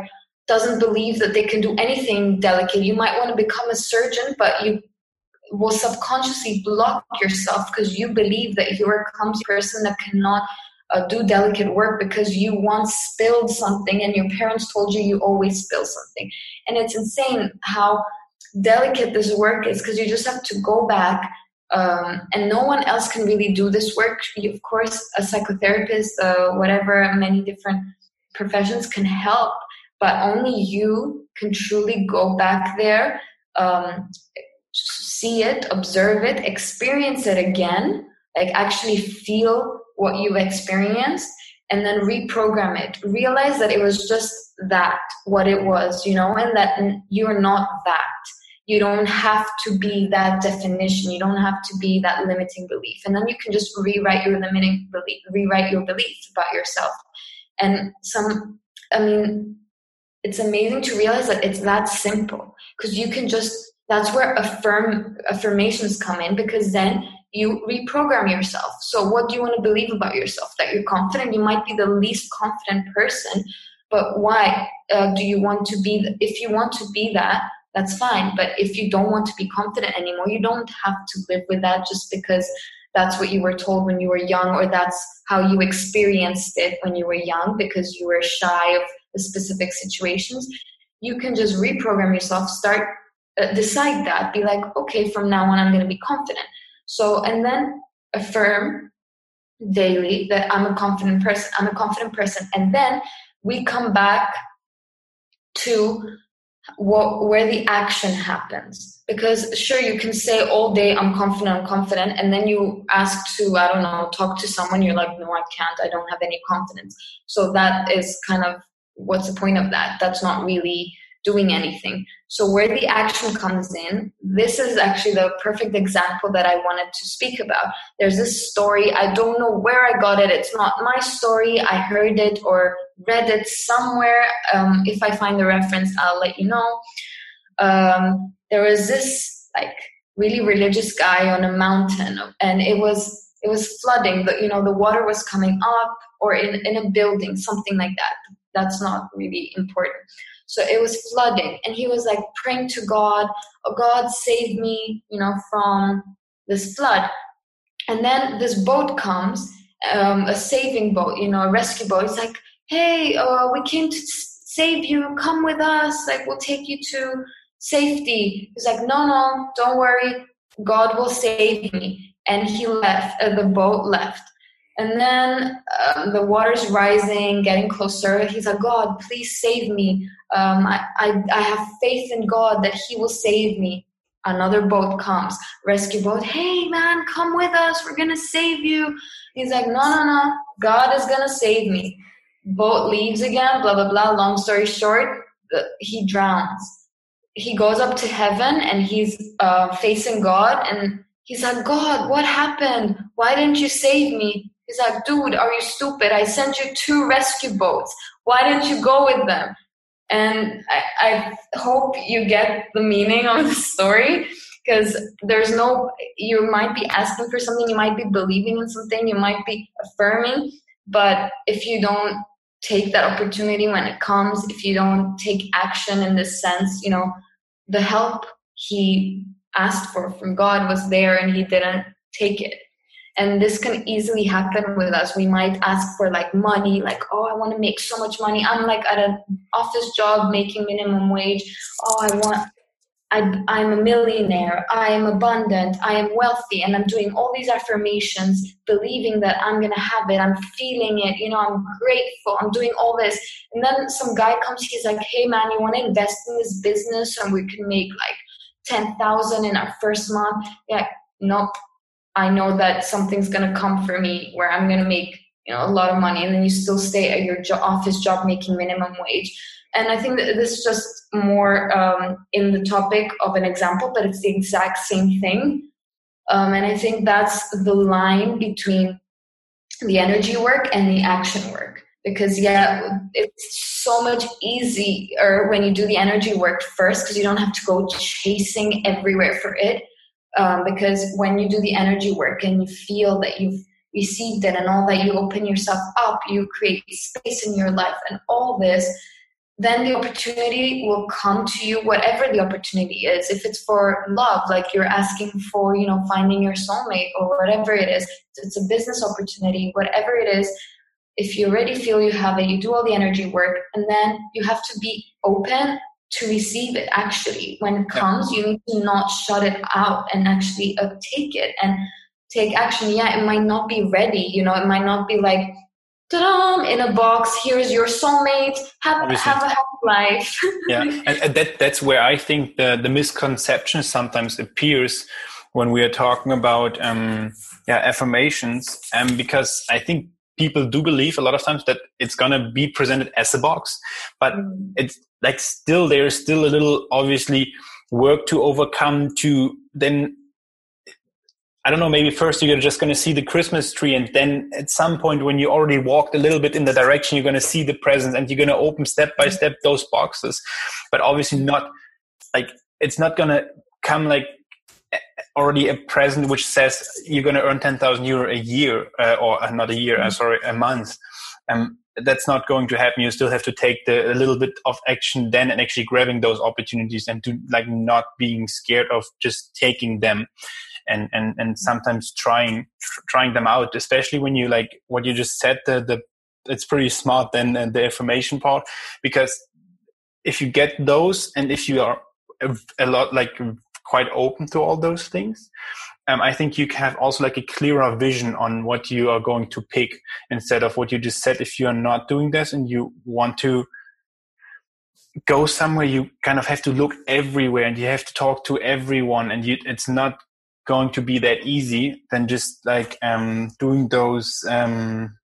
doesn't believe that they can do anything delicate. You might want to become a surgeon, but you will subconsciously block yourself because you believe that you're a clumsy person that cannot uh, do delicate work because you once spilled something and your parents told you you always spill something. And it's insane how delicate this work is because you just have to go back um, and no one else can really do this work. You, of course, a psychotherapist, uh, whatever, many different professions can help, but only you can truly go back there um, see it, observe it, experience it again, like actually feel what you've experienced, and then reprogram it. Realize that it was just that, what it was, you know, and that you're not that. You don't have to be that definition. You don't have to be that limiting belief. And then you can just rewrite your limiting belief, rewrite your belief about yourself. And some, I mean, it's amazing to realize that it's that simple because you can just that's where affirm affirmations come in because then you reprogram yourself. So what do you want to believe about yourself? That you're confident? You might be the least confident person but why uh, do you want to be th- if you want to be that that's fine but if you don't want to be confident anymore you don't have to live with that just because that's what you were told when you were young or that's how you experienced it when you were young because you were shy of the specific situations. You can just reprogram yourself start uh, decide that be like okay from now on i'm going to be confident. So and then affirm daily that i'm a confident person i'm a confident person. And then we come back to what, where the action happens. Because sure you can say all day i'm confident i'm confident. And then you ask to i don't know talk to someone. You're like no i can't. I don't have any confidence. So that is kind of what's the point of that? That's not really doing anything. So, where the action comes in, this is actually the perfect example that I wanted to speak about. There's this story, I don't know where I got it, it's not my story. I heard it or read it somewhere. Um, if I find the reference, I'll let you know. Um, there was this like really religious guy on a mountain, and it was it was flooding. The you know the water was coming up, or in in a building, something like that. That's not really important so it was flooding, and he was like praying to God, "Oh God, save me!" You know, from this flood. And then this boat comes, um, a saving boat, you know, a rescue boat. It's like, "Hey, uh, we came to save you. Come with us. Like, we'll take you to safety." He's like, "No, no, don't worry. God will save me." And he left. Uh, the boat left and then um, the water's rising, getting closer. He's like, God, please save me. Um, I, I, I have faith in God that He will save me. Another boat comes, rescue boat. Hey, man, come with us. We're going to save you. He's like, no, no, no. God is going to save me. Boat leaves again, blah, blah, blah. Long story short, he drowns. He goes up to heaven and he's uh, facing God and he's like, God, what happened? Why didn't you save me? He's like, dude, are you stupid? I sent you two rescue boats. Why didn't you go with them? And I, I hope you get the meaning of the story because there's no, you might be asking for something, you might be believing in something, you might be affirming, but if you don't take that opportunity when it comes, if you don't take action in this sense, you know, the help he asked for from God was there and he didn't take it and this can easily happen with us. We might ask for like money like oh i want to make so much money. I'm like at an office job making minimum wage. Oh i want I, i'm a millionaire. I am abundant. I am wealthy. And i'm doing all these affirmations believing that i'm gonna have it. I'm feeling it. You know i'm grateful. I'm doing all this. And then some guy comes he's like hey man you want to invest in this business and we can make like 10000 in our first month? Yeah nope I know that something's going to come for me where I'm going to make you know a lot of money, and then you still stay at your jo- office job making minimum wage. And I think that this is just more um, in the topic of an example, but it's the exact same thing. Um, and I think that's the line between the energy work and the action work. Because yeah, it's so much easier when you do the energy work first because you don't have to go chasing everywhere for it um, because when you do the energy work and you feel that you've received it and all that you open yourself up you create space in your life and all this then the opportunity will come to you whatever the opportunity is. If it's for love like you're asking for you know finding your soulmate or whatever it is it's a business opportunity whatever it is if you already feel you have it you do all the energy work and then you have to be open to receive it actually. When it comes yeah. you need to not shut it out and actually uh, take it and take action. Yeah it might not be ready you know it might not be like ta in a box here's your soulmate have, have a happy life. Yeah and, and that that's where i think the the misconception sometimes appears when we are talking about um yeah affirmations. And um, because i think people do believe a lot of times that it's going to be presented as a box but mm. it's like still there's still a little obviously work to overcome to then I don't know, maybe first you're just going to see the Christmas tree, and then at some point, when you already walked a little bit in the direction, you're going to see the presents, and you're going to open step by step those boxes. But obviously, not like it's not going to come like already a present which says you're going to earn 10,000 euro a year, uh, or uh, not a year, uh, sorry, a month. um, that's not going to happen. You still have to take the a little bit of action then and actually grabbing those opportunities and to like not being scared of just taking them and and and sometimes trying trying them out, especially when you like what you just said the the it's pretty smart then and the information part because if you get those and if you are a, a lot like quite open to all those things um, I think you have also like a clearer vision on what you are going to pick instead of what you just said. If you are not doing this and you want to go somewhere, you kind of have to look everywhere and you have to talk to everyone, and you, it's not going to be that easy. Than just like um, doing those, um,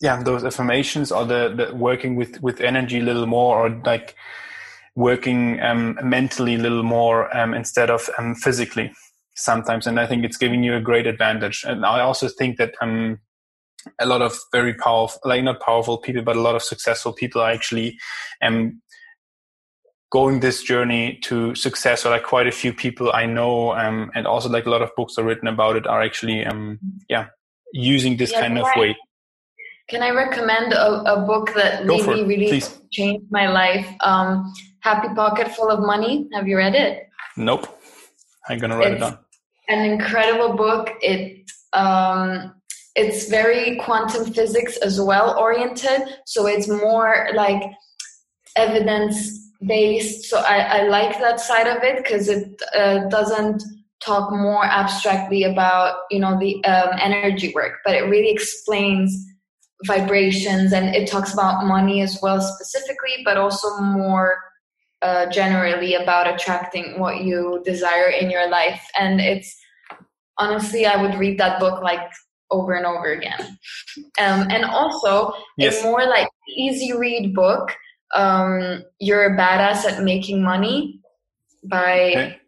yeah, those affirmations or the, the working with with energy a little more, or like working um, mentally a little more um, instead of um, physically sometimes. And I think it's giving you a great advantage. And I also think that um, a lot of very powerful, like not powerful people, but a lot of successful people are actually um, going this journey to success. Or like quite a few people I know, um, and also like a lot of books are written about it are actually, um, yeah, using this yeah, kind of way. Can I recommend a, a book that Go really, really Please. changed my life? Um, Happy Pocket Full of Money. Have you read it? Nope. I'm gonna write it's it down. An incredible book. It um, it's very quantum physics as well oriented. So it's more like evidence based. So I, I like that side of it because it uh, doesn't talk more abstractly about you know the um, energy work, but it really explains vibrations and it talks about money as well specifically, but also more uh, generally about attracting what you desire in your life. And it's honestly, I would read that book like over and over again. Um, and also, yes. a more like easy read book, um, You're a Badass at Making Money by, okay.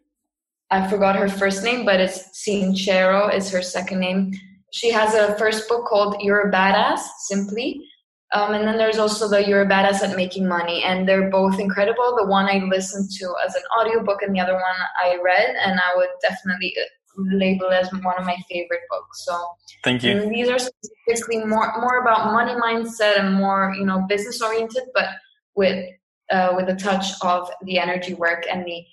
I forgot her first name, but it's Sincero is her second name. She has a first book called You're a Badass, simply. Um, and then there's also the You're a Badass at Making Money, and they're both incredible. The one I listened to as an audiobook, and the other one I read, and I would definitely uh, label as one of my favorite books. So thank you. these are specifically more more about money mindset and more you know business oriented, but with uh, with a touch of the energy work and the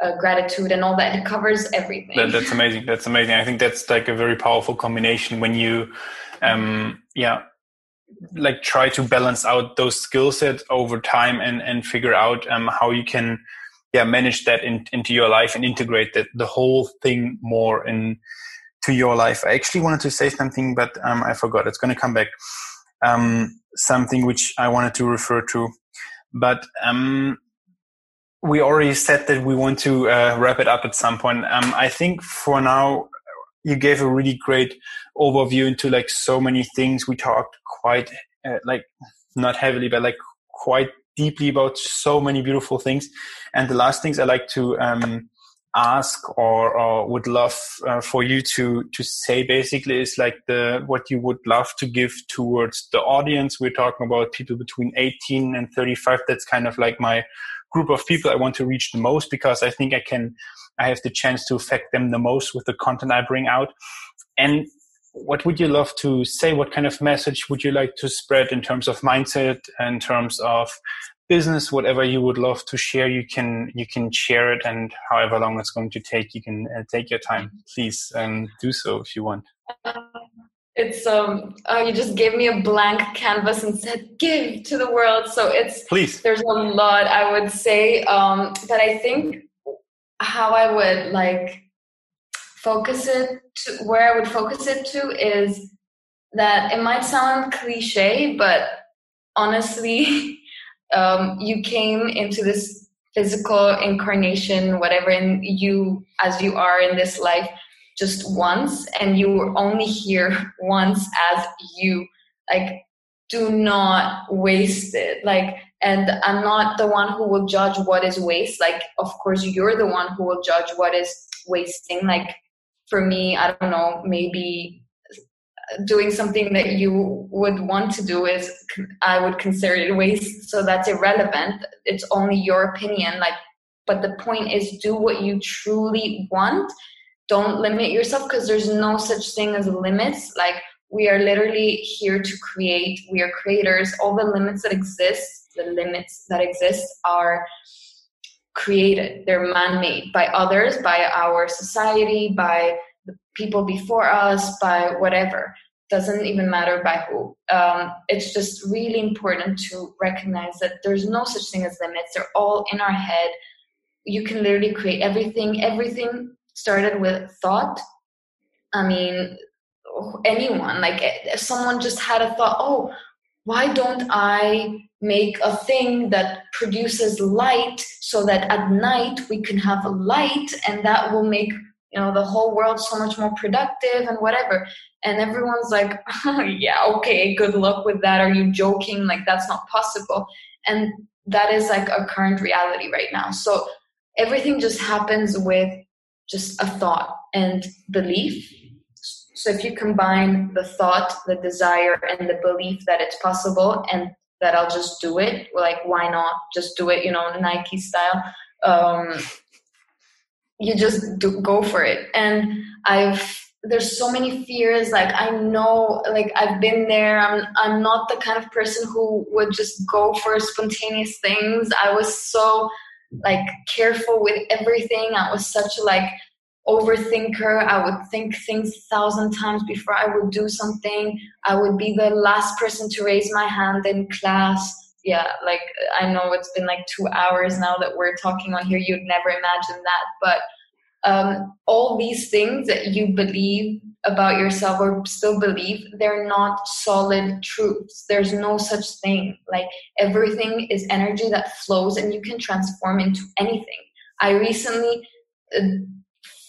uh, gratitude and all that. It covers everything. That, that's amazing. That's amazing. I think that's like a very powerful combination when you, um, yeah, like try to balance out those skill sets over time and and figure out um, how you can yeah manage that in, into your life and integrate that the whole thing more in to your life. I actually wanted to say something, but um, I forgot. It's going to come back. Um, something which I wanted to refer to, but um, we already said that we want to uh, wrap it up at some point. Um, I think for now, you gave a really great overview into like so many things. We talked quite uh, like not heavily, but like quite deeply about so many beautiful things. And the last things I like to um, ask or, or, would love uh, for you to to say basically is like the what you would love to give towards the audience. We're talking about people between 18 and 35. That's kind of like my group of people I want to reach the most because I think I can I have the chance to affect them the most with the content I bring out. And what would you love to say? What kind of message would you like to spread in terms of mindset, in terms of business, whatever you would love to share? You can you can share it, and however long it's going to take, you can uh, take your time. Please um, do so if you want. it's um oh, you just gave me a blank canvas and said give to the world so it's please there's a lot i would say um but i think how I would like focus it to where I would focus it to is that it might sound cliche, but honestly, um, you came into this physical incarnation, whatever, and you as you are in this life just once, and you were only here once as you. Like, do not waste it. Like, and i'm not the one who will judge what is waste like of course you're the one who will judge what is wasting like for me i don't know maybe doing something that you would want to do is i would consider it waste. So that's irrelevant. It's only your opinion. Like but the point is do what you truly want. Don't limit yourself because there's no such thing as limits. Like we are literally here to create. We are creators. All the limits that exist the limits that exist are created. They're man-made by others by our society by the people before us by whatever. Doesn't even matter by who. Um, it's just really important to recognize that there's no such thing as limits. They're all in our head. You can literally create everything. Everything started with thought. I mean anyone like if someone just had a thought oh why don't i make a thing that produces light so that at night we can have a light and that will make you know the whole world so much more productive and whatever. And everyone's like oh, yeah okay good luck with that. Are you joking? Like that's not possible. And that is like a current reality right now. So everything just happens with just a thought and belief. So if you combine the thought the desire and the belief that it's possible and that I'll just do it. Like, why not just do it? You know, Nike style. Um, you just do, go for it. And I've there's so many fears. Like I know, like I've been there. I'm I'm not the kind of person who would just go for spontaneous things. I was so like careful with everything. I was such like overthinker. I would think things a thousand times before I would do something. I would be the last person to raise my hand in class. Yeah, like I know it's been like two hours now that we're talking on here. You'd never imagine that. But um, all these things that you believe about yourself or still believe, they're not solid truths. There's no such thing. Like everything is energy that flows and you can transform into anything. I recently uh,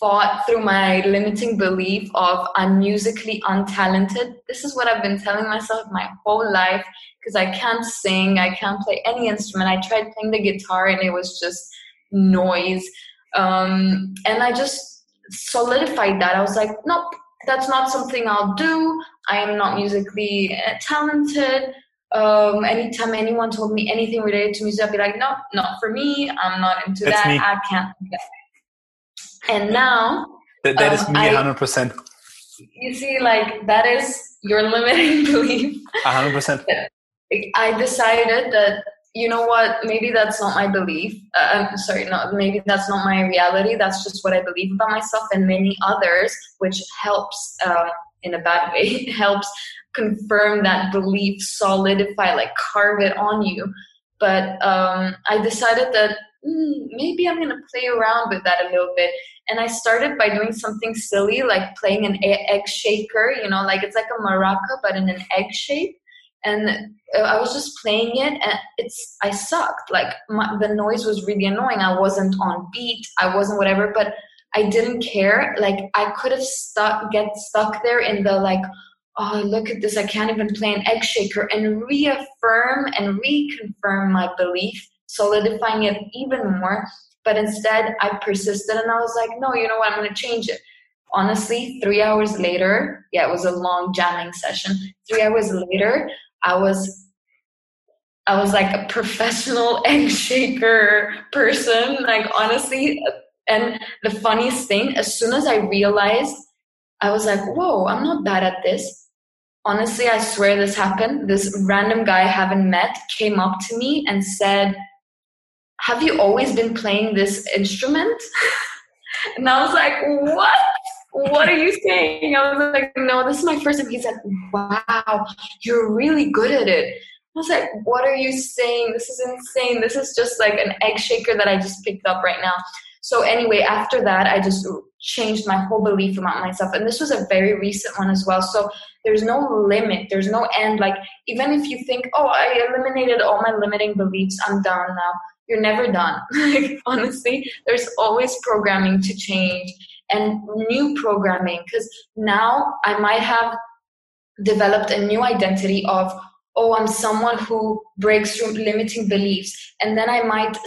fought through my limiting belief of I'm musically untalented. This is what I've been telling myself my whole life because I can't sing, I can't play any instrument. I tried playing the guitar and it was just noise. Um, and I just solidified that. I was like, nope, that's not something I'll do. I am not musically uh, talented. Um, anytime anyone told me anything related to music, I'd be like, no, not for me. I'm not into that. Me. I can't do that. And now that, that um, is me hundred percent. You see, like that is your limiting belief. hundred percent. I decided that you know what maybe that's not my belief uh, i'm sorry not maybe that's not my reality that's just what i believe about myself and many others which helps um, in a bad way helps confirm that belief solidify like carve it on you but um, i decided that mm, maybe I'm going to play around with that a little bit. And I started by doing something silly, like playing an egg shaker, you know, like it's like a maraca, but in an egg shape. And uh, I was just playing it, and it's I sucked. Like my, the noise was really annoying. I wasn't on beat. I wasn't whatever, but I didn't care. Like I could have stuck, get stuck there in the like, oh look at this, I can't even play an egg shaker, and reaffirm and reconfirm my belief solidifying it even more. But instead, I persisted and I was like, no, you know what? I'm going to change it. Honestly, three hours later, yeah, it was a long jamming session. Three hours later, I was I was like a professional egg shaker person. Like honestly, and the funniest thing, as soon as I realized, I was like, whoa, I'm not bad at this honestly, I swear this happened. This random guy I haven't met came up to me and said, have you always been playing this instrument? and I was like, what? What are you saying? I was like, no, this is my first time. He's like, wow, you're really good at it. I was like, what are you saying? This is insane. This is just like an egg shaker that I just picked up right now. So anyway, after that, I just changed my whole belief about myself. And this was a very recent one as well. So there's no limit. There's no end. Like even if you think, oh, I eliminated all my limiting beliefs, I'm done now you're never done. like honestly, there's always programming to change and new programming because now I might have developed a new identity of oh i'm someone who breaks through limiting beliefs and then i might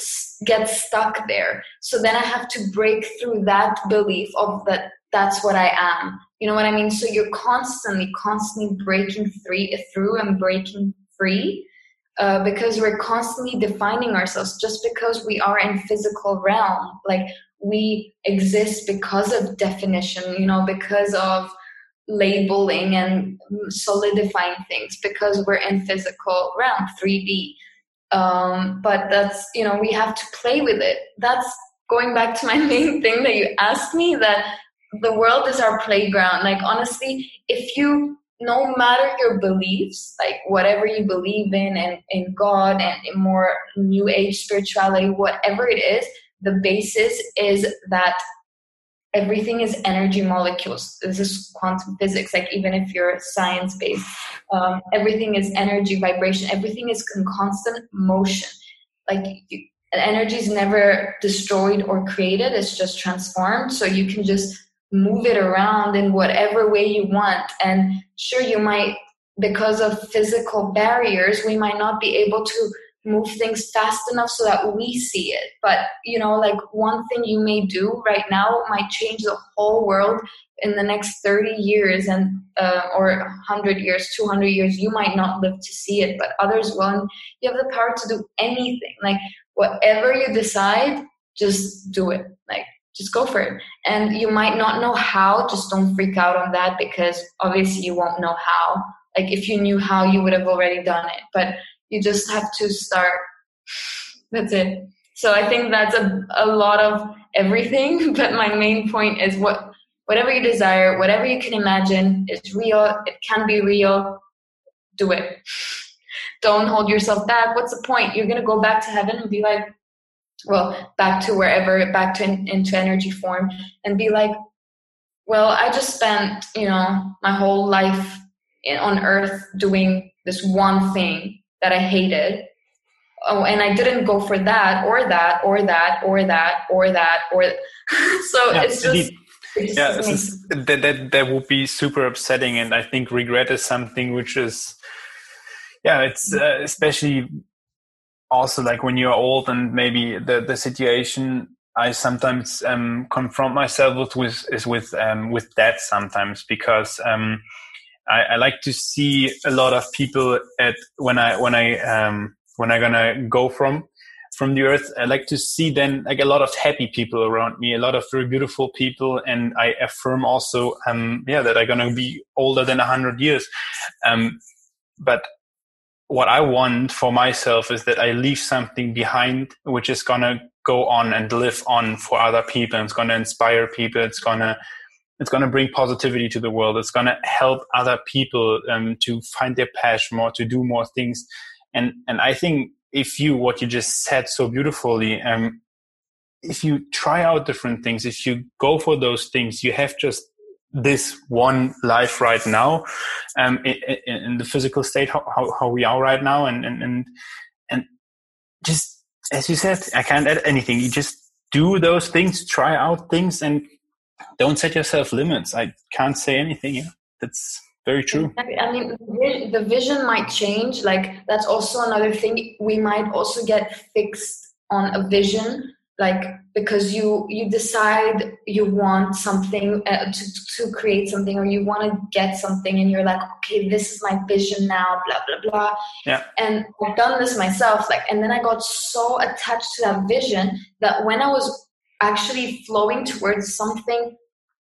get stuck there. So then i have to break through that belief of that that's what i am. You know what i mean? So you're constantly constantly breaking through and breaking free uh, because we're constantly defining ourselves. Just because we are in physical realm like we exist because of definition you know because of labeling and solidifying things because we're in physical realm 3d um, but that's you know we have to play with it. That's going back to my main thing that you asked me that the world is our playground. Like honestly if you no matter your beliefs like whatever you believe in and in god and in more new age spirituality whatever it is the basis is that everything is energy molecules. This is quantum physics like even if you're science based um, everything is energy vibration everything is in constant motion. Like you, energy is never destroyed or created it's just transformed so you can just move it around in whatever way you want. And sure you might because of physical barriers we might not be able to move things fast enough so that we see it. But, you know, like one thing you may do right now might change the whole world in the next 30 years and uh, or 100 years 200 years. You might not live to see it but others will. And you have the power to do anything. Like whatever you decide just do it. Like just go for it. And you might not know how just don't freak out on that because obviously you won't know how. Like if you knew how you would have already done it. But you just have to start. That's it. So i think that's a, a lot of everything but my main point is what whatever you desire whatever you can imagine is real. It can be real. Do it. Don't hold yourself back. What's the point? You're going to go back to heaven and be like well back to wherever back to into energy form and be like well i just spent you know my whole life on earth doing this one thing that I hated. Oh, and I didn't go for that or that or that or that or that or so yeah, it's just yeah is, that, that that would be super upsetting and i think regret is something which is yeah it's uh, especially also like when you're old and maybe the the situation i sometimes um, confront myself with, with is with um, with that sometimes because um, I, I, like to see a lot of people at when I when I um, when I gonna go from from the earth. I like to see then like a lot of happy people around me, a lot of very beautiful people, and I affirm also um yeah that I'm gonna be older than hundred years. Um, but what I want for myself is that I leave something behind which is gonna go on and live on for other people. It's gonna inspire people. It's gonna it's going to bring positivity to the world. It's going to help other people um, to find their passion more, to do more things. And and I think if you what you just said so beautifully, um, if you try out different things, if you go for those things, you have just this one life right now, um, in, in the physical state how, how, we are right now, and and and and just as you said, I can't add anything. You just do those things, try out things, and don't set yourself limits. I can't say anything. Yeah, that's very true. I mean, the vision might change. Like that's also another thing. We might also get fixed on a vision, like because you you decide you want something uh, to to create something, or you want to get something, and you're like, okay, this is my vision now. Blah blah blah. Yeah. And I've done this myself. Like, and then I got so attached to that vision that when I was actually flowing towards something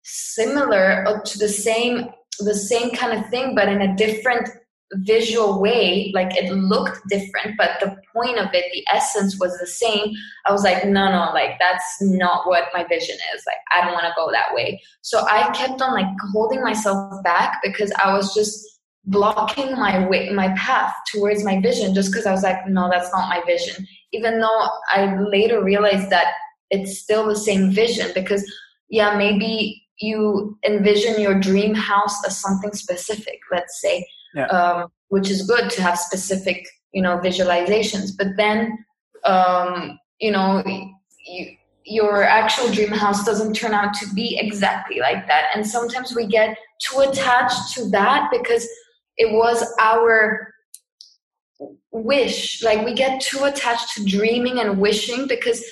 similar to the same the same kind of thing but in a different visual way. Like it looked different but the point of it the essence was the same. I was like no no like that's not what my vision is. Like i don't want to go that way. So i kept on like holding myself back because i was just blocking my way my path towards my vision just because i was like no that's not my vision. Even though i later realized that it's still the same vision because yeah maybe you envision your dream house as something specific let's say yeah. um, which is good to have specific you know visualizations. But then um, you know you, your actual dream house doesn't turn out to be exactly like that. And sometimes we get too attached to that because it was our wish. Like we get too attached to dreaming and wishing because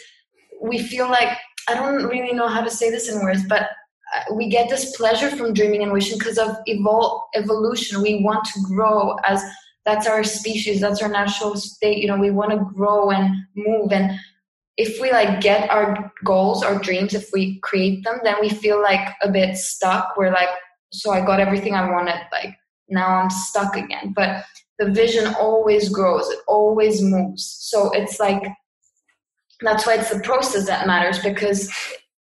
we feel like I don't really know how to say this in words, but uh, we get this pleasure from dreaming and wishing because of evol- evolution. We want to grow as that's our species, that's our natural state. You know, we want to grow and move. And if we like get our goals, our dreams, if we create them, then we feel like a bit stuck. We're like so I got everything I wanted. Like now I'm stuck again. But the vision always grows, it always moves. So it's like that's why it's the process that matters because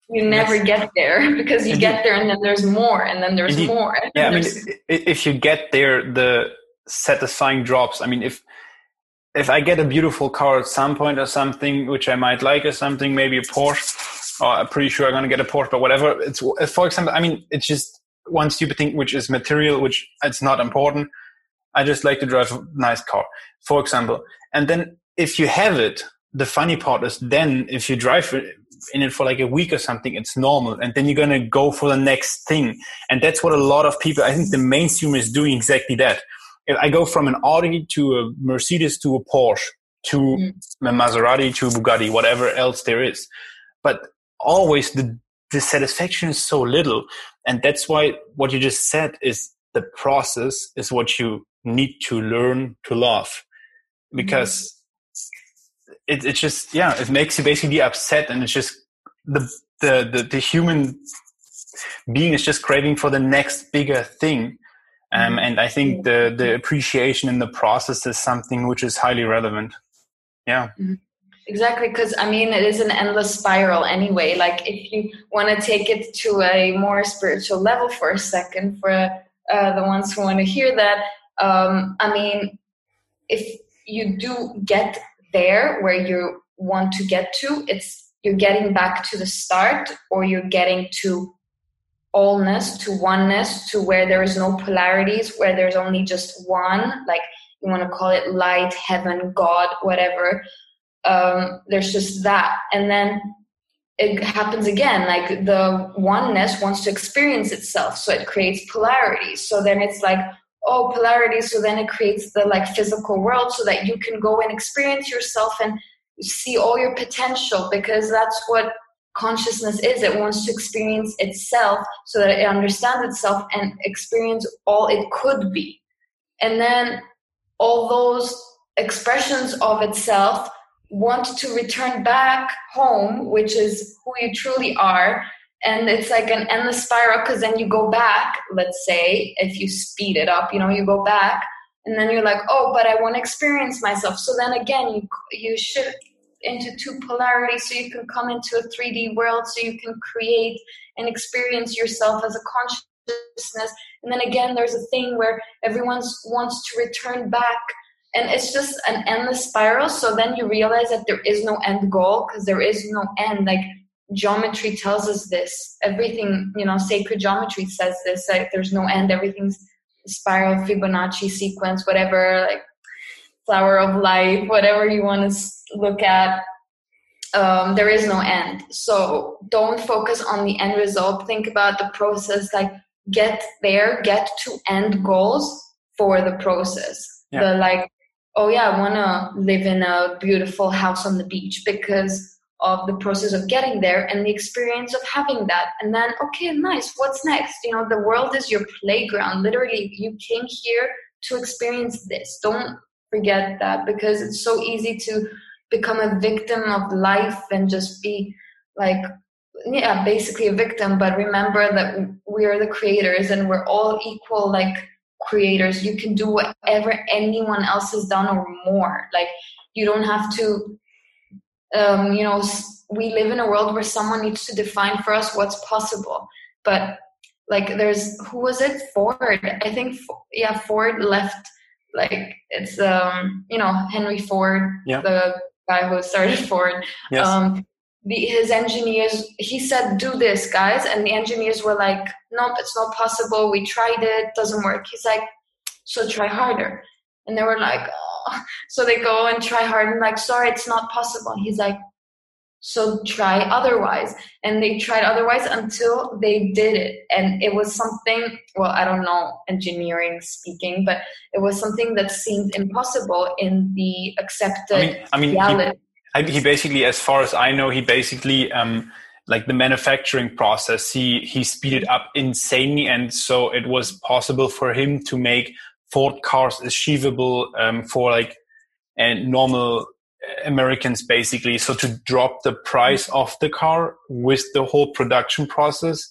you never yes. get there because you Indeed. get there and then there's more and then there's Indeed. more. yeah, I mean, if you get there, the satisfying drops. I mean, if if I get a beautiful car at some point or something, which I might like or something, maybe a Porsche, or I'm pretty sure I'm going to get a Porsche, but whatever. It's, for example, I mean, it's just one stupid thing, which is material, which it's not important. I just like to drive a nice car, for example. And then if you have it, the funny part is then if you drive in it for like a week or something, it's normal. And then you're going to go for the next thing. And that's what a lot of people, I think the mainstream is doing exactly that. If I go from an Audi to a Mercedes to a Porsche to mm. a Maserati to a Bugatti, whatever else there is. But always the dissatisfaction is so little. And that's why what you just said is the process is what you need to learn to love. Because mm. It, it's just, yeah, it makes you basically upset and it's just the, the, the, the human being is just craving for the next bigger thing um, and I think the the appreciation in the process is something which is highly relevant. Yeah. Mm-hmm. Exactly, because I mean, it is an endless spiral anyway. Like, if you want to take it to a more spiritual level for a second, for uh, the ones who want to hear that, um, I mean, if you do get there where you want to get to, it's you're getting back to the start, or you're getting to allness to oneness to where there is no polarities where there's only just one like you want to call it light heaven god whatever. Um, there's just that. And then it happens again like the oneness wants to experience itself so it creates polarities so then it's like oh polarity so then it creates the like physical world so that you can go and experience yourself and see all your potential because that's what consciousness is. It wants to experience itself so that it understands itself and experience all it could be. And then all those expressions of itself want to return back home, which is who you truly are. And it's like an endless spiral because then you go back, let's say, if you speed it up, you know, you go back and then you're like, oh, but I want to experience myself. So then again, you, you should into two polarities so you can come into a 3D world so you can create and experience yourself as a consciousness. And then again, there's a thing where everyone wants to return back. And it's just an endless spiral. So then you realize that there is no end goal because there is no end. Like geometry tells us this. Everything, you know, sacred geometry says this. Like there's no end. Everything's spiral, Fibonacci sequence, whatever, like flower of life, whatever you want to look at um, there is no end so don't focus on the end result think about the process like get there get to end goals for the process yeah. the like oh yeah i want to live in a beautiful house on the beach because of the process of getting there and the experience of having that. And then okay nice what's next? You know the world is your playground. Literally you came here to experience this. Don't forget that because it's so easy to become a victim of life and just be like yeah basically a victim. But remember that we are the creators and we're all equal like creators. You can do whatever anyone else has done or more. Like you don't have to um, you know we live in a world where someone needs to define for us what's possible but like there's who was it ford i think yeah ford left like it's um you know henry ford yeah. the guy who started Ford. Yes. Um, the, his engineers, he said, "Do this, guys," and the engineers were like, "Nope, it's not possible. We tried it, doesn't work." He's like, "So try harder," and they were like, "Oh," so they go and try hard and like, "Sorry, it's not possible." He's like, so try otherwise and they tried otherwise until they did it and it was something well i don't know engineering speaking but it was something that seemed impossible in the accepted i mean, I mean. He, he basically as far as i know he basically um like the manufacturing process he he speeded up insanely and so it was possible for him to make ford cars achievable um, for like a normal Americans basically. So to drop the price of the car with the whole production process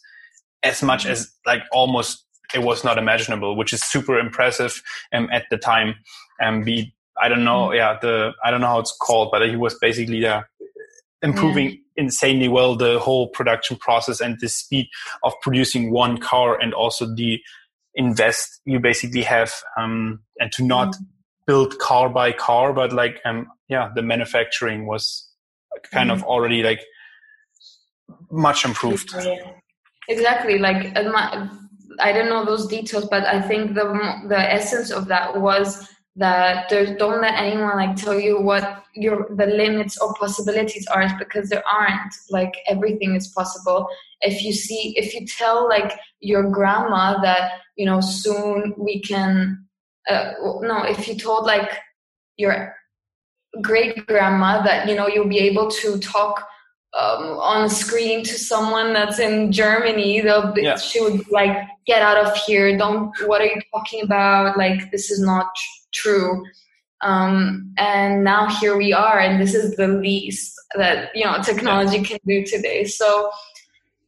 as much as like almost it was not imaginable, which is super impressive um, at the time. And be I don't know, mm. yeah, the I don't know how it's called, but he was basically uh, improving yeah. insanely well the whole production process and the speed of producing one car, and also the invest you basically have, um, and to not mm. build car by car, but like um, yeah, the manufacturing was kind mm. of already like much improved. Exactly, like I don't know those details, but I think the the essence of that was that there's don't let anyone like tell you what your the limits or possibilities are because there aren't like everything is possible if you see if you tell like your grandma that you know soon we can uh, no if you told like your great grandma that you know you'll be able to talk um, on a screen to someone that's in Germany, they'll be, yeah. she would like, get out of here. Don't, what are you talking about? Like, this is not true. Um, and now here we are, and this is the least that, you know, technology can do today. So,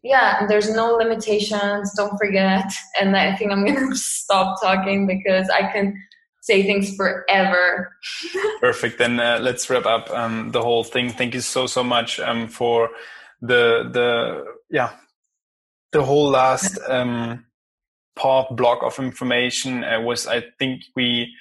yeah, there's no limitations. Don't forget. And I think I'm going to stop talking because I can say things forever. Perfect. Then uh, let's wrap up um, the whole thing. Thank you so so much um, for the the yeah the whole last um, part block of information. Uh, was I think we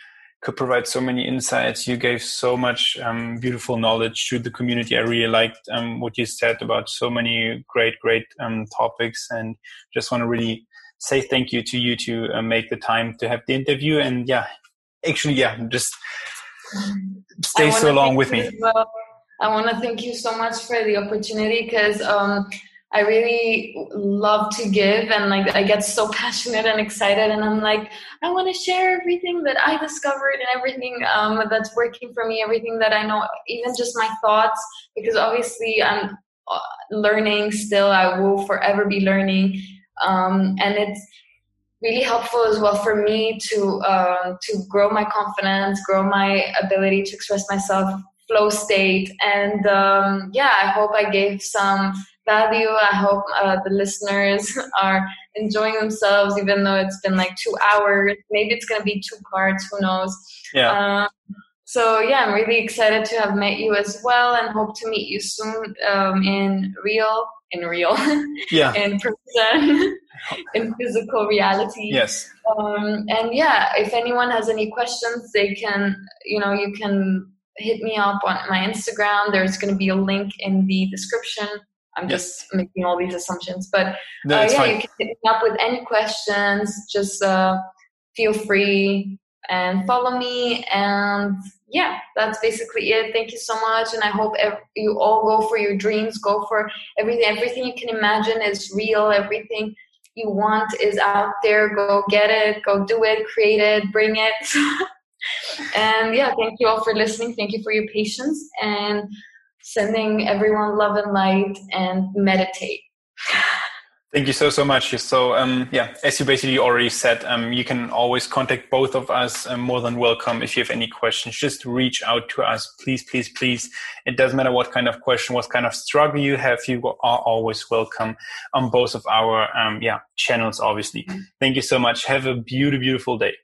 could provide so many insights. You gave so much um, beautiful knowledge to the community. I really liked um, what you said about so many great, great um, topics, and just want to really say thank you to you to uh, make the time to have the interview. And yeah, actually, yeah, just stay so long with me. Well. I want to thank you so much for the opportunity because um, I really love to give and like I get so passionate and excited and I'm like I want to share everything that I discovered and everything um, that's working for me, everything that I know, even just my thoughts because obviously I'm uh, learning still. I will forever be learning, um, and it's really helpful as well for me to um, to grow my confidence, grow my ability to express myself, flow state, and um, yeah, I hope I gave some I hope uh, the listeners are enjoying themselves, even though it's been like two hours. Maybe it's gonna be two parts. Who knows? Yeah. Um, so yeah, I'm really excited to have met you as well, and hope to meet you soon um, in real, in real, yeah, in person. in physical reality. Yes. Um, and yeah, if anyone has any questions, they can, you know, you can hit me up on my Instagram. There's going to be a link in the description. I'm yes. just making all these assumptions, but no, uh, yeah, fine. you can hit me up with any questions. Just uh, feel free and follow me. And yeah, that's basically it. Thank you so much, and I hope you all go for your dreams. Go for everything. Everything you can imagine is real. Everything you want is out there. Go get it, go do it, create it, bring it. and yeah, thank you all for listening. Thank you for your patience and sending everyone love and light and meditate. Thank you so so much. So um, yeah, as you basically already said, um, you can always contact both of us. Um, more than welcome. If you have any questions, just reach out to us, please, please, please. It doesn't matter what kind of question, what kind of struggle you have. You are always welcome on both of our um, yeah channels. Obviously, mm-hmm. thank you so much. Have a beautiful, beautiful day.